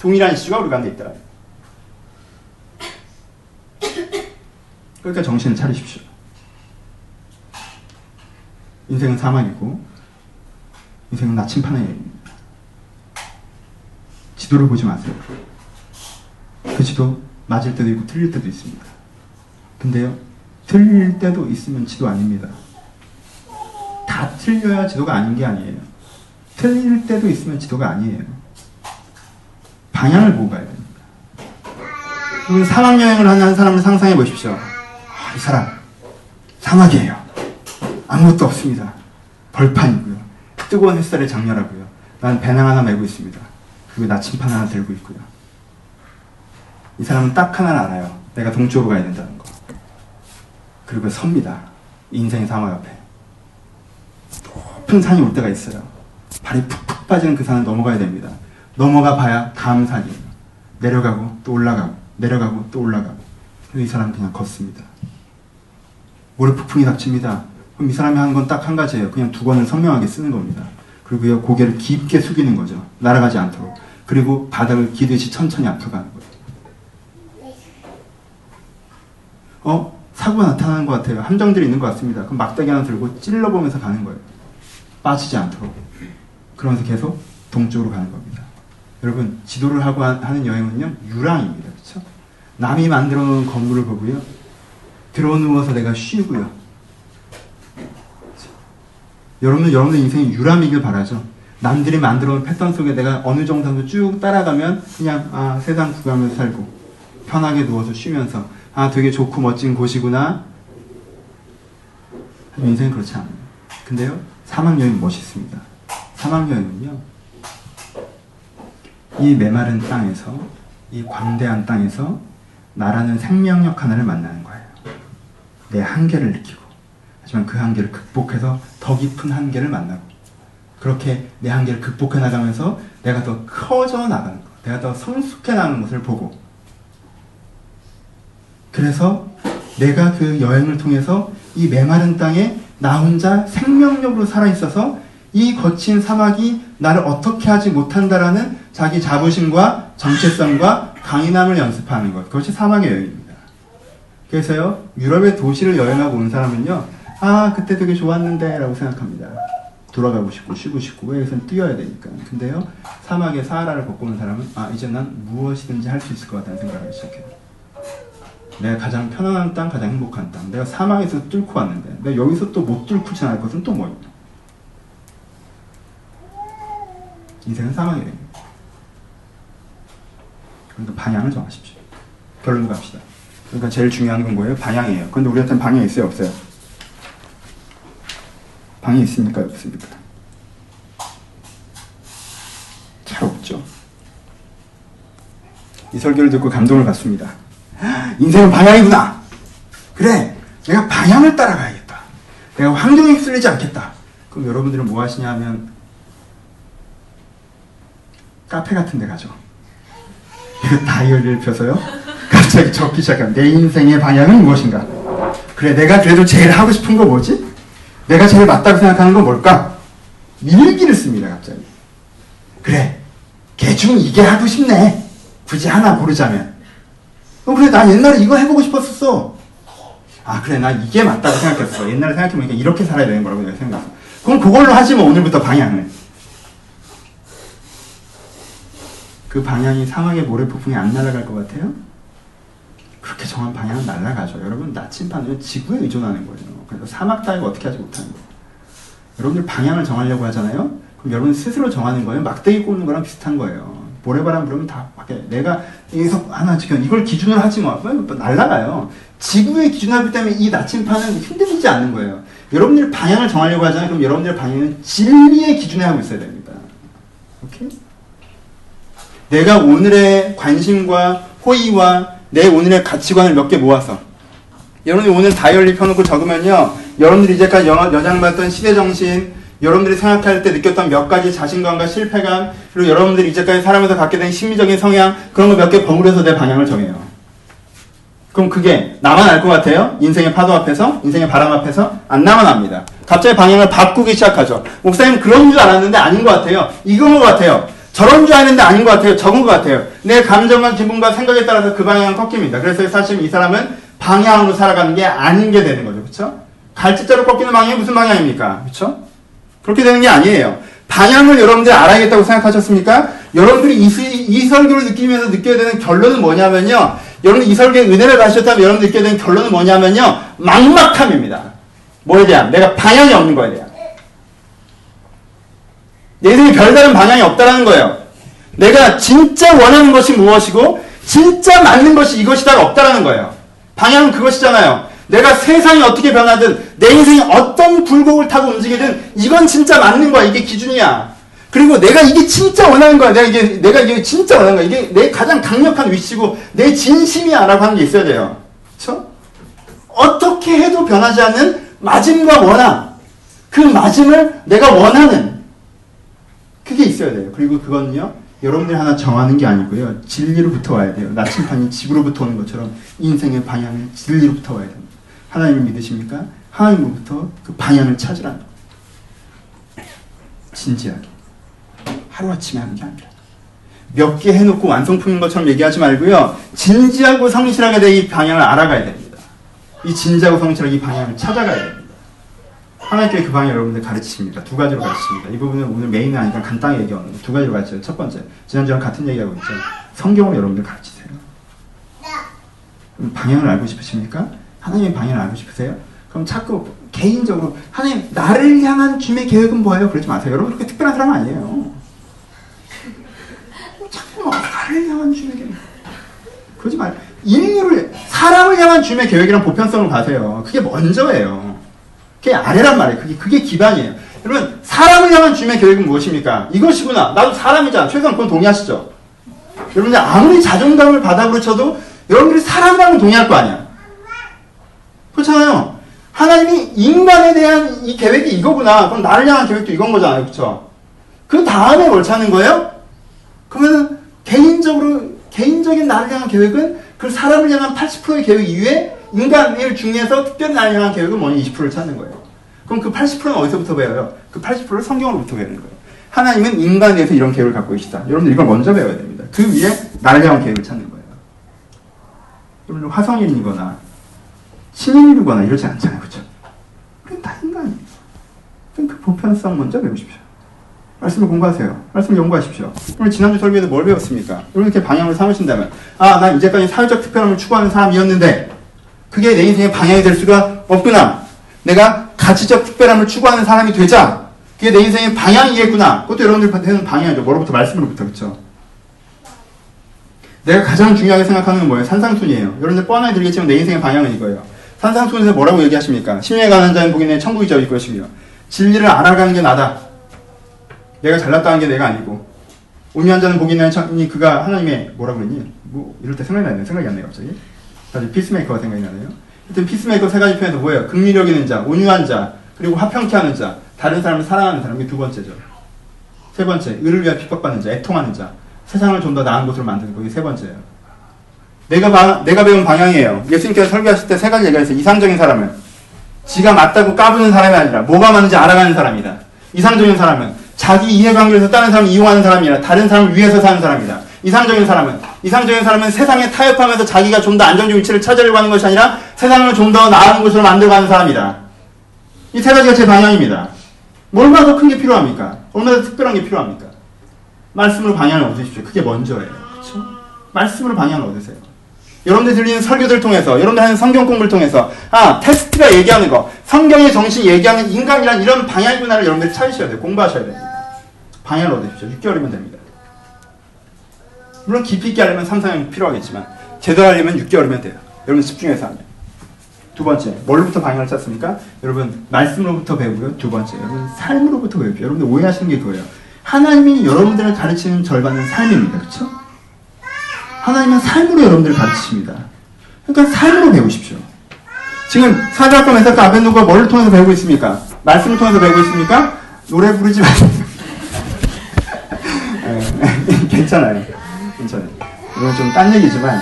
동일한 이슈가 우리 가운데 있더라. 그러니까 정신을 차리십시오. 인생은 사막이고 인생은 나침판의 여행입니다. 지도를 보지 마세요. 그 지도 맞을 때도 있고 틀릴 때도 있습니다. 근데요, 틀릴 때도 있으면 지도 아닙니다. 다 틀려야 지도가 아닌 게 아니에요. 틀릴 때도 있으면 지도가 아니에요. 방향을 보고 가야 됩니다. 그러면 사막 여행을 하는 한 사람을 상상해 보십시오. 아, 이 사람 사막이에요. 아무것도 없습니다. 벌판이고요. 뜨거운 햇살에 장렬하고요. 난 배낭 하나 메고 있습니다. 그리고 나침판 하나 들고 있고요. 이 사람은 딱 하나를 알아요. 내가 동쪽으로 가야 된다는 거. 그리고 섭니다. 인생의 상황 옆에. 높은 산이 올 때가 있어요. 발이 푹푹 빠지는 그 산을 넘어가야 됩니다. 넘어가 봐야 다음 산이에요. 내려가고 또 올라가고 내려가고 또 올라가고. 이 사람은 그냥 걷습니다. 모래 폭풍이 닥칩니다. 그럼 이 사람이 하는 건딱 한 가지예요. 그냥 두 권을 선명하게 쓰는 겁니다. 그리고요, 고개를 깊게 숙이는 거죠. 날아가지 않도록. 그리고 바닥을 기듯이 천천히 앞으로 가는 거예요. 어? 사고가 나타나는 것 같아요. 함정들이 있는 것 같습니다. 그럼 막대기 하나 들고 찔러보면서 가는 거예요. 빠지지 않도록. 그러면서 계속 동쪽으로 가는 겁니다. 여러분, 지도를 하고 하- 하는 여행은요, 유랑입니다. 그쵸? 남이 만들어 놓은 건물을 보고요, 들어 누워서 내가 쉬고요. 여러분은 여러분의 인생이 유람이길 바라죠. 남들이 만들어 놓은 패턴 속에 내가 어느 정도 쭉 따라가면 그냥, 아, 세상 구경하면서 살고, 편하게 누워서 쉬면서, 아, 되게 좋고 멋진 곳이구나. 인생은 그렇지 않아요. 근데요, 사막여행 멋있습니다. 사막여행은요, 이 메마른 땅에서, 이 광대한 땅에서 나라는 생명력 하나를 만나는 거예요. 내 한계를 느끼고, 하지만 그 한계를 극복해서 더 깊은 한계를 만나고, 그렇게 내 한계를 극복해 나가면서 내가 더 커져 나가는 것, 내가 더 성숙해 나가는 것을 보고, 그래서 내가 그 여행을 통해서 이 메마른 땅에 나 혼자 생명력으로 살아있어서 이 거친 사막이 나를 어떻게 하지 못한다라는 자기 자부심과 정체성과 강인함을 연습하는 것. 그것이 사막의 여행입니다. 그래서요, 유럽의 도시를 여행하고 온 사람은요, 아, 그때 되게 좋았는데, 라고 생각합니다. 돌아가고 싶고 쉬고 싶고 왜여기서는 뛰어야 되니까. 근데요 사막의 사하라를 걷고 온 사람은 아 이제 난 무엇이든지 할 수 있을 것 같다는 생각을 시작해요. 내가 가장 편안한 땅, 가장 행복한 땅. 내가 사막에서 뚫고 왔는데 내가 여기서 또 못 뚫고 지나갈 것은 또 뭐예요? 인생은 사막이 됩니다. 그러니까 방향을 정하십시오. 결론 갑시다. 그러니까 제일 중요한 건 뭐예요? 방향이에요. 근데 우리한테는 방향 있어요? 없어요? 방이 있습니까? 없습니까? 잘 없죠. 이 설교를 듣고 감동을 받습니다. 인생은 방향이구나! 그래! 내가 방향을 따라가야겠다. 내가 환경에 휩쓸리지 않겠다. 그럼 여러분들은 뭐 하시냐 하면 카페 같은 데 가죠. 다이어리를 펴서요. 갑자기 적기 시작하면 내 인생의 방향은 무엇인가? 그래, 내가 그래도 제일 하고 싶은 거 뭐지? 내가 제일 맞다고 생각하는 건 뭘까? 일기를 씁니다, 갑자기. 그래, 개중 이게 하고 싶네. 굳이 하나 고르자면. 어, 그래, 나 옛날에 이거 해보고 싶었었어. 아, 그래, 나 이게 맞다고 생각했어. 옛날에 생각해보니까 이렇게 살아야 되는 거라고 내가 생각했어. 그럼 그걸로 하지 뭐, 오늘부터 방향을. 그 방향이 상황의 모래폭풍이 안 날아갈 것 같아요? 그렇게 정한 방향은 날아가죠. 여러분, 나침반은 지구에 의존하는 거예요. 그래서 사막 따위가 어떻게 하지 못하는 거예요. 여러분들 방향을 정하려고 하잖아요? 그럼 여러분 스스로 정하는 거예요. 막대기 꽂는 거랑 비슷한 거예요. 모래바람 불으면 다 밖에 내가 여기서 하나 지금 이걸 기준으로 하지 뭐, 뭐 날라가요. 지구의 기준하기 때문에 이 나침판은 흔들리지 않는 거예요. 여러분들 방향을 정하려고 하잖아요. 그럼 여러분들 방향은 진리의 기준에 하고 있어야 됩니다. 오케이? 내가 오늘의 관심과 호의와 내 오늘의 가치관을 몇 개 모아서 여러분이 오늘 다이어리 펴놓고 적으면요 여러분들이 이제까지 여장받던 시대정신 여러분들이 생각할 때 느꼈던 몇 가지 자신감과 실패감 그리고 여러분들이 이제까지 살아면서 갖게 된 심리적인 성향 그런 거 몇 개 버무려서 내 방향을 정해요 그럼 그게 나만 알 것 같아요? 인생의 파도 앞에서? 인생의 바람 앞에서? 안 나만 압니다 갑자기 방향을 바꾸기 시작하죠 목사님 그런 줄 알았는데 아닌 것 같아요 이건 것 같아요 저런 줄 아는데 아닌 것 같아요. 적은 것 같아요. 내 감정과 기분과 생각에 따라서 그 방향은 꺾입니다. 그래서 사실 이 사람은 방향으로 살아가는 게 아닌 게 되는 거죠. 그렇죠? 갈짓자로 꺾이는 방향이 무슨 방향입니까? 그렇죠? 그렇게 되는 게 아니에요. 방향을 여러분들 알아야겠다고 생각하셨습니까? 여러분들이 이, 이 설교를 느끼면서 느껴야 되는 결론은 뭐냐면요. 여러분 이 설교에 은혜를 받으셨다면 여러분 느껴야 되는 결론은 뭐냐면요. 막막함입니다. 뭐에 대한? 내가 방향이 없는 거에 대한. 내 인생에 별다른 방향이 없다라는 거예요. 내가 진짜 원하는 것이 무엇이고 진짜 맞는 것이 이것이다가 없다라는 거예요. 방향은 그것이잖아요. 내가 세상이 어떻게 변하든 내 인생이 어떤 굴곡을 타고 움직이든 이건 진짜 맞는 거야. 이게 기준이야. 그리고 내가 이게 진짜 원하는 거야. 내가 이게 내가 이게 진짜 원하는 거야. 이게 내 가장 강력한 위치고 내 진심이야라고 하는 게 있어야 돼요. 그렇죠? 어떻게 해도 변하지 않는 맞음과 원함. 그 맞음을 내가 원하는 그게 있어야 돼요. 그리고 그거는요, 여러분들이 하나 정하는 게 아니고요. 진리로부터 와야 돼요. 나침판이 집으로부터 오는 것처럼 인생의 방향은 진리로부터 와야 됩니다. 하나님을 믿으십니까? 하나님으로부터 그 방향을 찾으라는 거 진지하게. 하루아침에 하는 게 아니라. 몇 개 해놓고 완성품인 것처럼 얘기하지 말고요. 진지하고 성실하게 내 이 방향을 알아가야 됩니다. 이 진지하고 성실하게 이 방향을 찾아가야 됩니다. 하나님께 그 방향 여러분들 가르치십니다. 두 가지로 가르치십니다. 이 부분은 오늘 메인은 아니까 간단히 얘기하는 두 가지로 가르쳐요. 첫 번째, 지난주랑 같은 얘기하고 있죠. 성경을 여러분들 가르치세요. 방향을 알고 싶으십니까? 하나님의 방향을 알고 싶으세요? 그럼 자꾸 개인적으로 하나님 나를 향한 주님의 계획은 뭐예요? 그러지 마세요. 여러분 그렇게 특별한 사람 아니에요. 자꾸 막 나를 향한 주님의 계획. 그러지 말. 인류를 사람을 향한 주님의 계획이랑 보편성을 가세요. 그게 먼저예요. 그게 아래란 말이에요. 그게, 그게 기반이에요. 여러분, 사람을 향한 주님의 계획은 무엇입니까? 이것이구나. 나도 사람이잖아. 최소한 그건 동의하시죠? 여러분들 아무리 자존감을 바닥으로 쳐도 여러분들이 사람이라면 동의할 거 아니야. 그렇잖아요. 하나님이 인간에 대한 이 계획이 이거구나. 그럼 나를 향한 계획도 이건 거잖아요. 그렇죠? 그 다음에 뭘 찾는 거예요? 그러면 개인적으로 개인적인 나를 향한 계획은 그 사람을 향한 80%의 계획 이외에 인간일 중에서 특별히 나를 향한 계획은 뭐냐? 20%를 찾는 거예요. 그럼 그 80%는 어디서부터 배워요? 그 80%를 성경으로부터 배우는 거예요. 하나님은 인간에 대해서 이런 계획을 갖고 계시다. 여러분들 이걸 먼저 배워야 됩니다. 그 위에 나를 향한 계획을 찾는 거예요. 여러분들 화성인이거나 신인이거나 이러지 않잖아요. 그렇죠? 그건 다 인간이에요. 그 보편성 먼저 배우십시오. 말씀을 공부하세요. 말씀을 연구하십시오. 오늘 지난주 설교에도 뭘 배웠습니까? 여러분 이렇게 방향을 삼으신다면, 아, 난 이제까지 사회적 특별함을 추구하는 사람이었는데, 그게 내 인생의 방향이 될 수가 없구나. 내가 가치적 특별함을 추구하는 사람이 되자. 그게 내 인생의 방향이겠구나. 그것도 여러분들한테는 방향이죠. 뭐로부터? 말씀으로부터. 그쵸? 내가 가장 중요하게 생각하는 건 뭐예요? 산상순이에요. 여러분들 뻔하게 들겠지만 내 인생의 방향은 이거예요. 산상순에서 뭐라고 얘기하십니까? 심령에 관한 자는 내 천국이 저일 것이며 진리를 알아가는 게 나다. 내가 잘났다는 게 내가 아니고 온유한 자는 있는 천이 그가 하나님의 뭐라고 그랬니? 뭐 이럴 때 생각이 나네 생각이 안 나요 갑자기. 다시 피스메이커가 생각이 나네요. 하여튼 피스메이커 세 가지 표현에서 뭐예요? 극리력 있는 자, 온유한 자, 그리고 화평케 하는 자, 다른 사람을 사랑하는 사람 이 두 번째죠. 세 번째, 의를 위해 핍박받는 자, 애통하는 자, 세상을 좀 더 나은 곳으로 만드는 거, 이게 세 번째예요. 내가, 바, 내가 배운 방향이에요. 예수님께서 설교하실 때 세 가지 얘기하셨어요. 이상적인 사람은 지가 맞다고 까부는 사람이 아니라 뭐가 맞는지 알아가는 사람이다. 이상적인 사람은 자기 이해관계에서 다른 사람을 이용하는 사람이 아니라 다른 사람을 위해서 사는 사람이다. 이상적인 사람은 이상적인 사람은 세상에 타협하면서 자기가 좀 더 안정적 위치를 찾으려고 하는 것이 아니라 세상을 좀 더 나은 곳으로 만들어가는 사람이다. 이 세 가지가 제 방향입니다. 얼마나 더 큰 게 필요합니까? 얼마나 더 특별한 게 필요합니까? 말씀으로 방향을 얻으십시오. 그게 먼저예요. 그렇죠? 말씀으로 방향을 얻으세요. 여러분들 들리는 설교들 통해서, 여러분들 하는 성경 공부를 통해서, 아, 테스트가 얘기하는 거, 성경의 정신이 얘기하는 인간이란 이런 방향이구나를 여러분들이 찾으셔야 돼요. 공부하셔야 됩니다. 방향을 얻으십시오. 6개월이면 됩니다. 물론 깊이 있게 하려면 3, 4년이 필요하겠지만, 제대로 하려면 6개월이면 돼요. 여러분 집중해서 하면. 두 번째, 뭘로부터 방향을 찾습니까? 여러분, 말씀으로부터 배우고요. 두 번째, 여러분, 삶으로부터 배우죠. 여러분들 오해하시는 게 그거예요. 하나님이 여러분들을 가르치는 절반은 삶입니다. 그렇죠? 하나님은 삶으로 여러분들을 가르치십니다. 그러니까 삶으로 배우십시오. 지금 사자권 에서카 아벤노가 뭘 통해서 배우고 있습니까? 말씀을 통해서 배우고 있습니까? 노래 부르지 마세요. 괜찮아요. 괜찮아요. 이건 좀 딴 얘기지만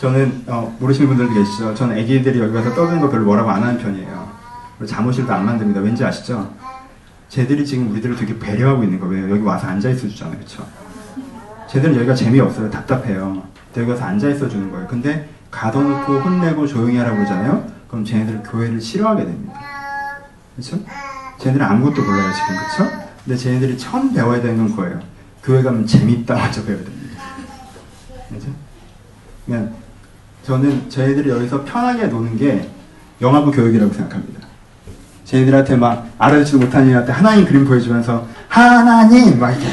저는 어, 모르시는 분들도 계시죠. 저는 애기들이 여기 와서 떠드는 거 별로 뭐라고 안 하는 편이에요. 잠옷실도 안 만듭니다. 왠지 아시죠? 쟤들이 지금 우리들을 되게 배려하고 있는 거예요. 여기 와서 앉아 있어 주잖아요. 그렇죠? 쟤들은 여기가 재미없어요. 답답해요. 여기 와서 앉아 있어 주는 거예요. 근데 가둬놓고 혼내고 조용히 하라고 그러잖아요. 그럼 쟤네들 교회를 싫어하게 됩니다. 그렇죠? 쟤네들은 아무것도 몰라요 지금 그렇죠? 근데 쟤네들이 처음 배워야 되는 건 그거예요. 교회 가면 재밌다 배워야 됩니다. 그렇죠? 그냥 저는 저희들이 여기서 편하게 노는 게 영화부 교육이라고 생각합니다. 쟤네들한테 막 알아듣지도 못하는 애한테 하나님 그림 보여주면서 하나님 막 이렇게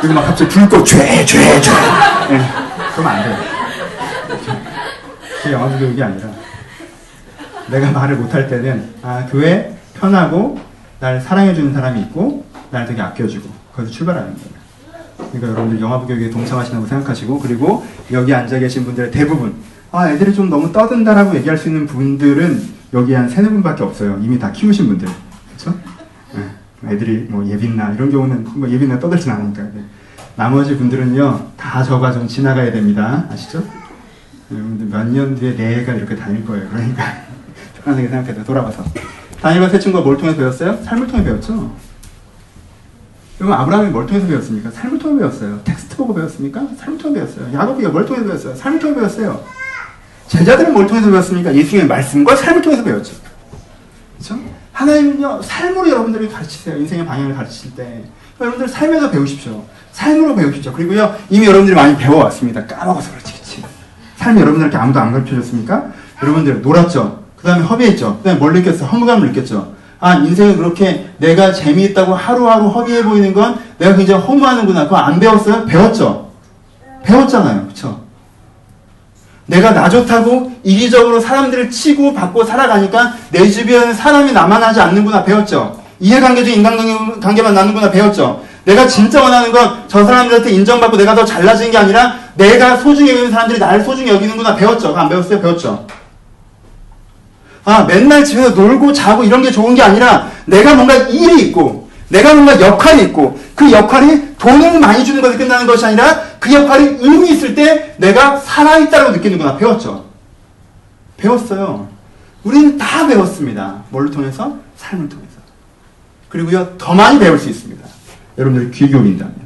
그리고 막 갑자기 불꽃 죄죄죄 네, 그러면 안 돼요. 그게 영화부 교육이 아니라 내가 말을 못할 때는 아 교회 편하고 날 사랑해주는 사람이 있고 날 되게 아껴주고 거기서 출발하는 거예요. 그러니까 여러분들 영화부 교육에 동참하신다고 생각하시고 그리고 여기 앉아 계신 분들의 대부분 아 애들이 좀 너무 떠든다라고 얘기할 수 있는 분들은 여기 한 세네 분밖에 없어요. 이미 다 키우신 분들 그렇죠? 네. 애들이 뭐 예빈나 이런 경우는 뭐 예빈나 떠들진 않으니까 네. 나머지 분들은요 다저 과정 지나가야 됩니다. 아시죠? 여러분들 몇 년 뒤에 내 애가 이렇게 다닐 거예요. 그러니까 편안하게 생각해서 돌아가서 다니엘과 세 친구가 뭘 통해서 배웠어요? 삶을 통해 배웠죠. 여러분 아브라함이 뭘 통해서 배웠습니까? 삶을 통해 배웠어요. 텍스트 보고 배웠습니까? 삶을 통해 배웠어요. 야곱이 뭘 통해서 배웠어요? 삶을 통해 배웠어요. 제자들은 뭘 통해서 배웠습니까? 예수님의 말씀과 삶을 통해서 배웠죠. 그렇죠? 하나님은요 삶으로 여러분들을 가르치세요. 인생의 방향을 가르칠 때 여러분들 삶에서 배우십시오. 삶으로 배우십시오. 그리고요 이미 여러분들이 많이 배워왔습니다. 까먹어서 그렇지, 그렇지. 삶이 여러분들께 아무도 안 가르쳐줬습니까? 여러분들 놀았죠. 그 다음에 허비했죠. 그 다음에 뭘 느꼈어요? 허무감을 느꼈죠. 아, 인생은 그렇게 내가 재미있다고 하루하루 허비해 보이는 건 내가 굉장히 허무하는구나. 그거 안 배웠어요? 배웠죠? 배웠잖아요. 그쵸? 내가 나 좋다고 이기적으로 사람들을 치고 받고 살아가니까 내 주변에 사람이 나만 하지 않는구나. 배웠죠? 이해관계적 인간관계만 나는구나. 배웠죠? 내가 진짜 원하는 건 저 사람들한테 인정받고 내가 더 잘나지는 게 아니라 내가 소중히 여기는 사람들이 나를 소중히 여기는구나. 배웠죠? 안 배웠어요? 배웠죠? 아, 맨날 집에서 놀고 자고 이런 게 좋은 게 아니라 내가 뭔가 일이 있고 내가 뭔가 역할이 있고 그 역할이 돈을 많이 주는 것에 끝나는 것이 아니라 그 역할이 의미 있을 때 내가 살아있다고 느끼는구나. 배웠죠? 배웠어요. 우리는 다 배웠습니다. 뭘 통해서? 삶을 통해서. 그리고요, 더 많이 배울 수 있습니다. 여러분들이 귀 기울인다면.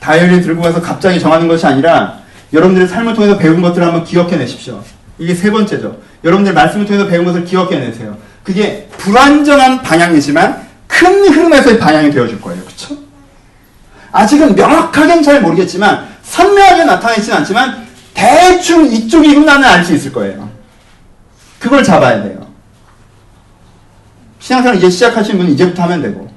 다이어리 들고 가서 갑자기 정하는 것이 아니라 여러분들의 삶을 통해서 배운 것들을 한번 기억해 내십시오. 이게 세 번째죠. 여러분들 말씀을 통해서 배운 것을 기억해내세요. 그게 불완전한 방향이지만 큰 흐름에서의 방향이 되어줄 거예요. 그쵸? 아직은 명확하게는 잘 모르겠지만 선명하게 나타나지는 않지만 대충 이쪽이구 나는 알 수 있을 거예요. 그걸 잡아야 돼요. 신앙생활 이제 시작하신 분은 이제부터 하면 되고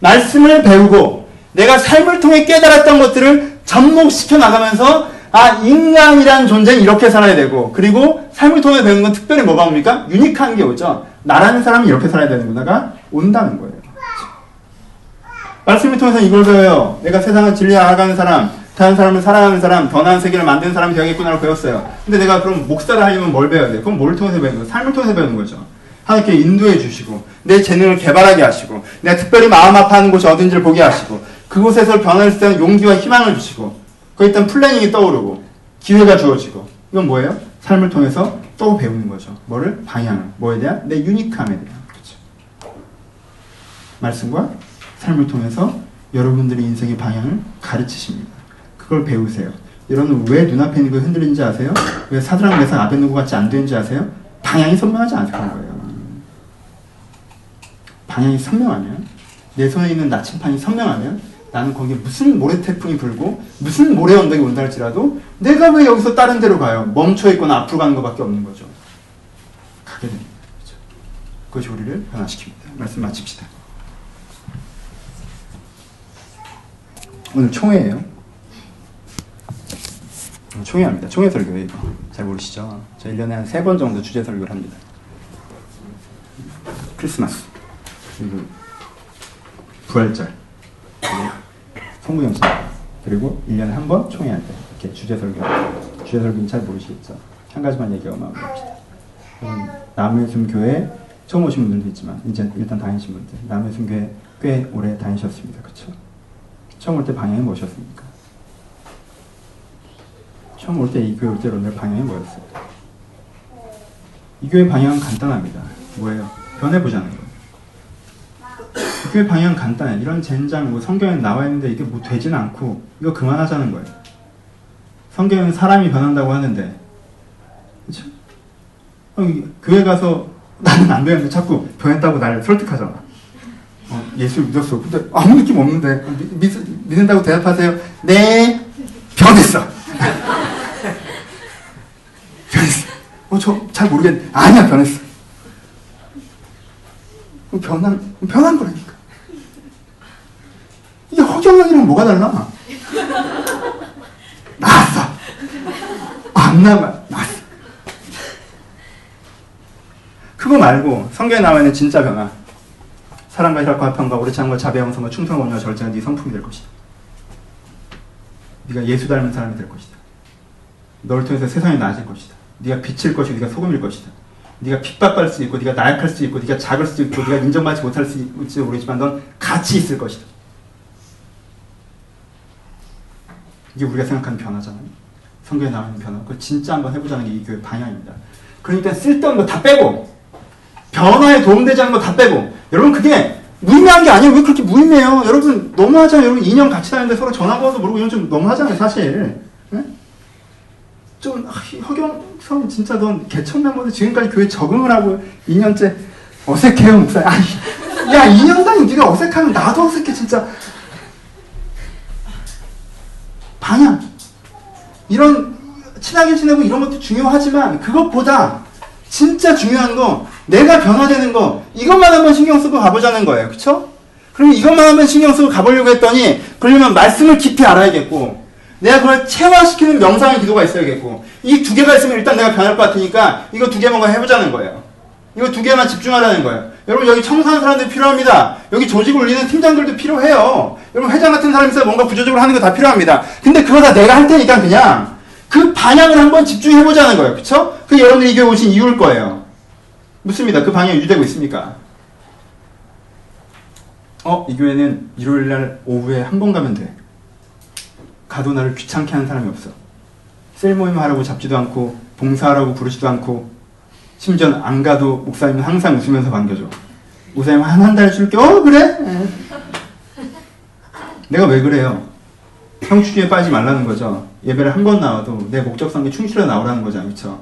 말씀을 배우고 내가 삶을 통해 깨달았던 것들을 접목시켜 나가면서 아 인간이란 존재는 이렇게 살아야 되고 그리고 삶을 통해 배우는 건 특별히 뭐가 옵니까? 유니크한 게 오죠. 나라는 사람이 이렇게 살아야 되는구나가 온다는 거예요. 말씀을 통해서 이걸 배워요. 내가 세상을 진리에 알아가는 사람, 다른 사람을 사랑하는 사람, 더 나은 세계를 만드는 사람이 되겠구나를 배웠어요. 근데 내가 그럼 목사를 하려면 뭘 배워야 돼? 그럼 뭘 통해서 배우는 거예요? 삶을 통해서 배우는 거죠. 하나님께 인도해 주시고, 내 재능을 개발하게 하시고, 내가 특별히 마음 아파하는 곳이 어딘지를 보게 하시고, 그곳에서 변화를 쓰는 용기와 희망을 주시고, 그 일단 플래닝이 떠오르고, 기회가 주어지고, 이건 뭐예요? 삶을 통해서 또 배우는 거죠. 뭐를? 방향을. 뭐에 대한? 내 유니크함에 대한. 그렇죠. 말씀과 삶을 통해서 여러분들의 인생의 방향을 가르치십니다. 그걸 배우세요. 여러분 왜 눈앞에 있는 거 흔들리는지 아세요? 왜 사드랑 메사 아벤노고 같이 안 되는지 아세요? 방향이 선명하지 않은 거예요. 방향이 선명하면 내 손에 있는 나침판이 선명하면 나는 거기에 무슨 모래 태풍이 불고 무슨 모래 언덕이 온다 할지라도 내가 왜 여기서 다른 데로 가요? 멈춰 있거나 앞으로 가는 것밖에 없는 거죠. 가게 됩니다. 그렇죠? 그것이 우리를 변화시킵니다. 말씀 마칩시다. 오늘 총회예요. 총회합니다. 총회 설교예요. 잘 모르시죠? 저 1년에 한세번 정도 주제 설교를 합니다. 크리스마스, 그리고 부활절, 성부영신, 그리고 1년에 한 번 총회할 때 이렇게 주제 설교. 주제 설교는 잘 모르시겠죠? 한 가지만 얘기하고 마무리합시다. 남해순 교회 처음 오신 분들도 있지만 이제 일단 다니신 분들 남해순 교회 꽤 오래 다니셨습니다. 그렇죠? 처음 올 때 방향이 무엇이었습니까? 처음 올 때 이 교회 올때 여러분들 방향이 뭐였어요? 이 교회 방향은 간단합니다. 뭐예요? 변해보자는 거예요. 이 교회 방향 간단해. 이런 젠장, 뭐 성경에 나와 있는데 이게 뭐 되진 않고 이거 그만하자는 거예요. 성경에는 사람이 변한다고 하는데 그렇죠? 교회 가서 나는 안 되는데 자꾸 변했다고 나를 설득하잖아. 어, 예수를 믿었어. 근데 아무 느낌 없는데 믿, 믿는다고 대답하세요. 네, 변했어. 변했어. 어, 저 잘 모르겠는데 아니야 변했어. 변한 변한 거라니까. 이게 허경영이랑 뭐가 달라? 나왔어. 안 남아. 나왔어. 그거 말고 성경에 나와 있는 진짜 변화. 사랑과 혈과 화평과 오래 참과 자비와 성과 충성 원과 절제가 네 성품이 될 것이다. 네가 예수 닮은 사람이 될 것이다. 너를 통해서 세상이 나아질 것이다. 네가 빛일 것이고 네가 소금일 것이다. 네가 핍박받을 수 있고 네가 나약할 수 있고 네가 작을 수 있고 네가 인정받지 못할 수 있을지 모르지만 넌 가치 있을 것이다. 이게 우리가 생각하는 변화잖아요. 성경에 나오는 변화. 그걸 진짜 한번 해보자는 게 이 교회 방향입니다. 그러니까 쓸데없는 거 다 빼고 변화에 도움되지 않는 거 다 빼고 여러분 그게 무의미한 게 아니에요. 왜 그렇게 무의미해요? 여러분 너무하잖아요. 여러분 2년 같이 다니는데 서로 전화번호도 모르고 이건 좀 너무하잖아요. 사실. 네? 좀 아, 허경성 진짜 넌 개천 멤버들 지금까지 교회 적응을 하고 2년째 어색해요 목사. 아, 야 2년 단위 네가 어색하면 나도 어색해 진짜. 방향 이런 친하게 지내고 이런 것도 중요하지만 그것보다 진짜 중요한 거 내가 변화되는 거 이것만 한번 신경 쓰고 가보자는 거예요. 그쵸? 그럼 이것만 한번 신경 쓰고 가보려고 했더니 그러려면 말씀을 깊이 알아야겠고 내가 그걸 체화시키는 명상의 기도가 있어야겠고 이 두 개가 있으면 일단 내가 변할 것 같으니까 이거 두 개만 해보자는 거예요. 이거 두 개만 집중하라는 거예요. 여러분 여기 청소하는 사람들이 필요합니다. 여기 조직을 울리는 팀장들도 필요해요. 여러분 회장 같은 사람이 있어 뭔가 구조적으로 하는 거 다 필요합니다. 근데 그거 다 내가 할 테니까 그냥 그 방향을 한번 집중해보자는 거예요. 그쵸? 그 여러분들이 이교회 오신 이유일 거예요. 묻습니다. 그 방향이 유지되고 있습니까? 어, 이 교회는 일요일 날 오후에 한 번 가면 돼. 가도 나를 귀찮게 하는 사람이 없어. 셀 모임 하라고 잡지도 않고, 봉사하라고 부르지도 않고, 심지어 안 가도 목사님은 항상 웃으면서 반겨줘. 목사님 한 한 달 줄게. 어, 그래? 내가 왜 그래요? 형축에 빠지지 말라는 거죠. 예배를 한 번 나와도 내 목적성에 충실해 나오라는 거죠. 그쵸?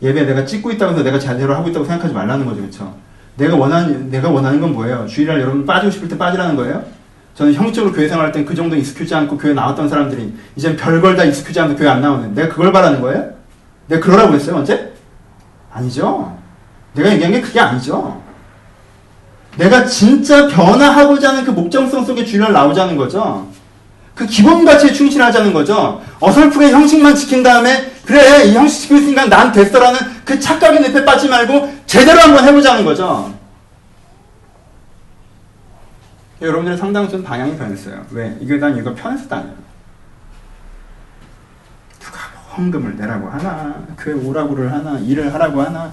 예배 내가 찍고 있다고 해서 내가 제대로 하고 있다고 생각하지 말라는 거죠. 그렇죠? 내가 원하는 내가 원하는 건 뭐예요? 주일날 여러분 빠지고 싶을 때 빠지라는 거예요? 저는 형식적으로 교회 생활할 땐 그 정도 익숙하지 않고 교회 나왔던 사람들이 이제 별걸 다 익숙하지 않고 교회 안 나오는 내가 그걸 바라는 거예요? 내가 그러라고 했어요 언제? 아니죠. 내가 얘기한 게 그게 아니죠. 내가 진짜 변화하고자 하는 그 목적성 속에 주일날 나오자는 거죠. 그 기본 가치에 충실하자는 거죠. 어설프게 형식만 지킨 다음에 그래 이 형식 지키고 있으니까 난 됐어라는 그 착각의 늪에 빠지 말고 제대로 한번 해보자는 거죠. 여러분들의 상당수는 방향이 변했어요. 왜? 이게 난 이거 편해서도 아니에요. 누가 뭐 헌금을 내라고 하나, 교회 오라고를 하나, 일을 하라고 하나,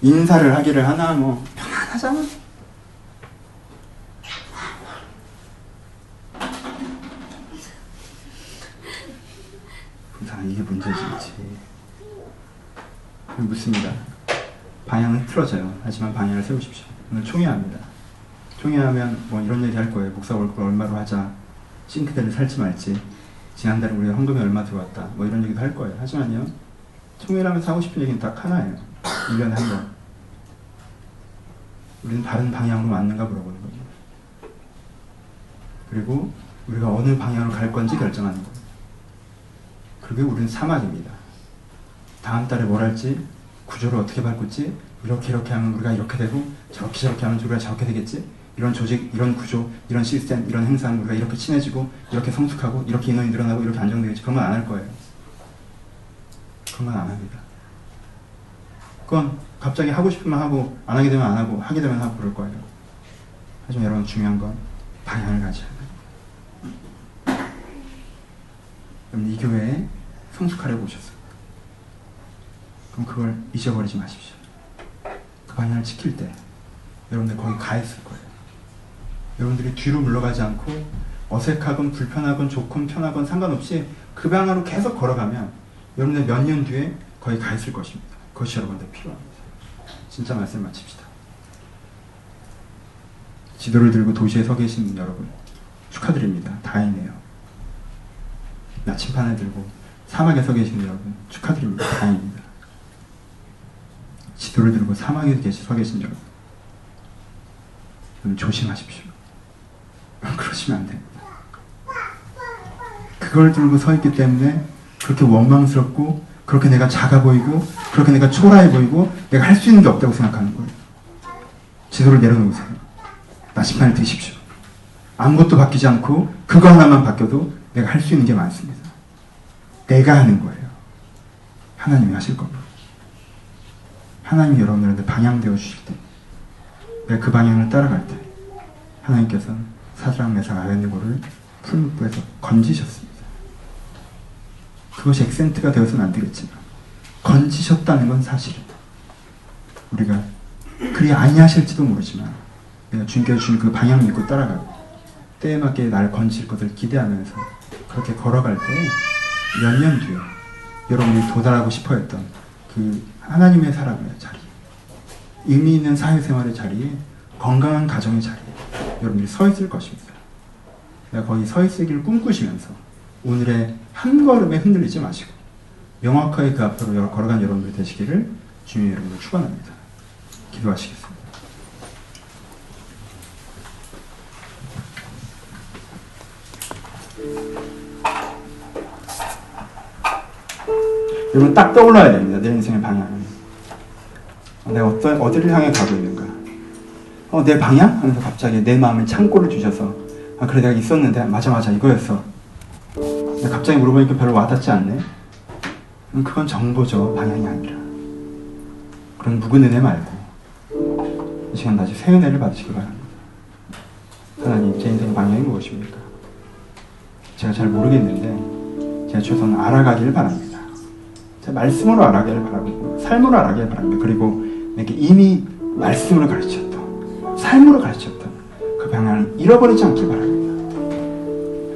인사를 하기를 하나, 뭐 편안하잖아. 이게 문제지. 묻습니다. 방향은 틀어져요. 하지만 방향을 세우십시오. 오늘 총회합니다. 총회하면 뭐 이런 얘기 할 거예요. 목사 월급 얼마로 하자. 싱크대를 살지 말지. 지난달에 우리가 헌금이 얼마 들어왔다. 뭐 이런 얘기도 할 거예요. 하지만요. 총회라면서 하고 싶은 얘기는 딱 하나예요. 1년에 한 번. 우리는 다른 방향으로 맞는가 물어보는 거죠. 그리고 우리가 어느 방향으로 갈 건지 결정하는 거예요. 그게 우리는 사막입니다. 다음 달에 뭘 할지, 구조를 어떻게 바꿀지, 이렇게 이렇게 하면 우리가 이렇게 되고, 저렇게 저렇게 하면 우리가 저렇게 되겠지, 이런 조직, 이런 구조, 이런 시스템, 이런 행사는 우리가 이렇게 친해지고, 이렇게 성숙하고, 이렇게 인원이 늘어나고, 이렇게 안정되겠지. 그런 건 안 할 거예요. 그런 건 안 합니다. 그건 갑자기 하고 싶으면 하고, 안 하게 되면 안 하고, 하게 되면 하고 그럴 거예요. 하지만 여러분 중요한 건 방향을 가져야 돼요. 여러분 이 교회에 성숙하려고 오셨어요. 그럼 그걸 잊어버리지 마십시오. 그 방향을 지킬 때 여러분들 거기 가 있을 거예요. 여러분들이 뒤로 물러가지 않고 어색하건 불편하건 좋건 편하건 상관없이 그 방향으로 계속 걸어가면 여러분들 몇 년 뒤에 거기 가 있을 것입니다. 그것이 여러분들 필요합니다. 진짜 말씀 마칩시다. 지도를 들고 도시에 서 계신 여러분 축하드립니다. 다행이네요. 나침판을 들고 사막에 서 계신 여러분 축하드립니다. 다행입니다. 지도를 들고 사막에 서 계신 여러분 조심하십시오. 그러시면 안 됩니다. 그걸 들고 서 있기 때문에 그렇게 원망스럽고 그렇게 내가 작아 보이고 그렇게 내가 초라해 보이고 내가 할 수 있는 게 없다고 생각하는 거예요. 지도를 내려놓으세요. 나침판을 드십시오. 아무것도 바뀌지 않고 그거 하나만 바뀌어도 내가 할 수 있는 게 많습니다. 내가 하는 거예요. 하나님이 하실 겁니다. 하나님이 여러분들한테 방향 되어 주실 때, 내가 그 방향을 따라갈 때, 하나님께서 메사가 아벤느고를 풀무부에서 건지셨습니다. 그것이 액센트가 되어서는 안 되겠지만, 건지셨다는 건 사실입니다. 우리가 그리 아니하실지도 모르지만, 내가 주신 그 방향 믿고 따라가고, 때에 맞게 날 건질 것을 기대하면서 그렇게 걸어갈 때, 몇 년 뒤에 여러분이 도달하고 싶어 했던 그 하나님의 사람의 자리, 의미 있는 사회생활의 자리에, 건강한 가정의 자리에 여러분들이 서 있을 것입니다. 내가 거기 서 있으기를 꿈꾸시면서 오늘의 한 걸음에 흔들리지 마시고 명확하게 그 앞으로 걸어간 여러분들 되시기를 주님 여러분을 축원합니다. 기도하시겠습니다. 여러분 딱 떠올라야 됩니다. 내 인생의 방향. 내가 어떤 어디를 향해 가고 있는가? 어, 내 방향? 하면서 갑자기 내 마음에 창고를 주셔서 아 그래 내가 있었는데 맞아 맞아 이거였어. 근데 갑자기 물어보니까 별로 와닿지 않네. 그건 정보죠 방향이 아니라. 그런 묵은 은혜 말고 이 시간 다시 새 은혜를 받으시기 바랍니다. 하나님 제 인생의 방향이 무엇입니까? 제가 잘 모르겠는데 제가 최소한 알아가기를 바랍니다. 말씀으로 알아가길 바라고 삶으로 알아가길 바랍니다. 그리고 내게 이미 말씀으로 가르쳤던 삶으로 가르쳤던 그 방향을 잃어버리지 않길 바랍니다.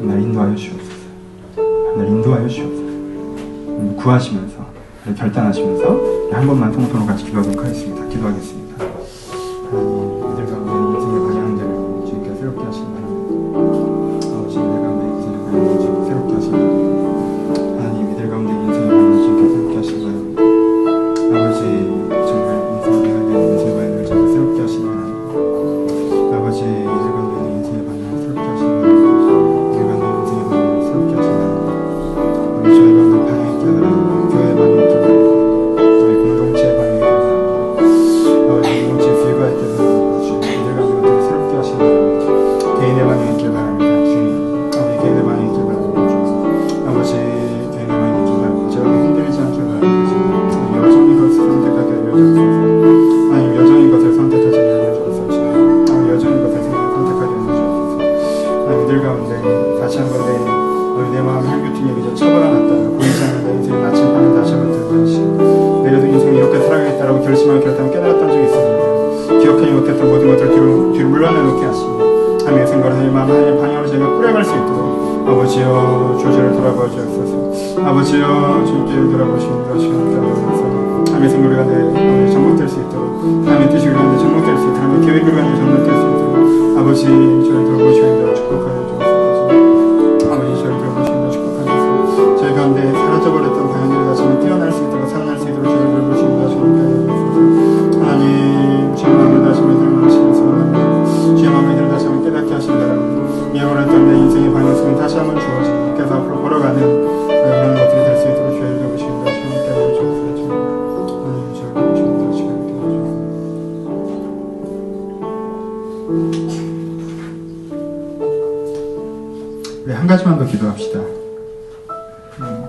하나님 인도하여 주옵소서. 하나님 인도하여 주옵소서. 구하시면서 결단하시면서 한 번만 통통으로 같이 기도하도록 하겠습니다. 기도하겠습니다. 한 건데 너희 내 마음 혈교통에 그저 처벌하놨다 고의지 않는다 인생은 아침 밤에 다시 한번 들다시 내려도 인생이 이렇게 살아야겠다라고 결심하고 결단을 깨달았던 적이 있습니다. 기억하지 못했던 모든 것들을 뒤로, 뒤로 물러내놓게 하십니다. 하나님의 생각을 하나님 마음 하나님 방향으로 저희가 꾸려갈 수 있도록 아버지여 조절을 돌아보아 주옵소서. 아버지여 주님께 돌아보시는 것이옵소서. 하나님의 생각을 가내 정복될 수 있도록 하나님의 뜻을 가내 정복될 수 있도록 하나님의 계획을 가내 정복될 수 있도록 아버지 저희 돌보시옵소서. 축복하옵소서. 시 한번 주어지고 그래서 앞으로 걸어가는 그런 것들이 될 수 있도록 주의 돌아보시는 주님께 주옵소서 하나님 저를 돌아보시는 다시 함께 해주옵소서 우리 한 가지만 더 기도합시다. 음,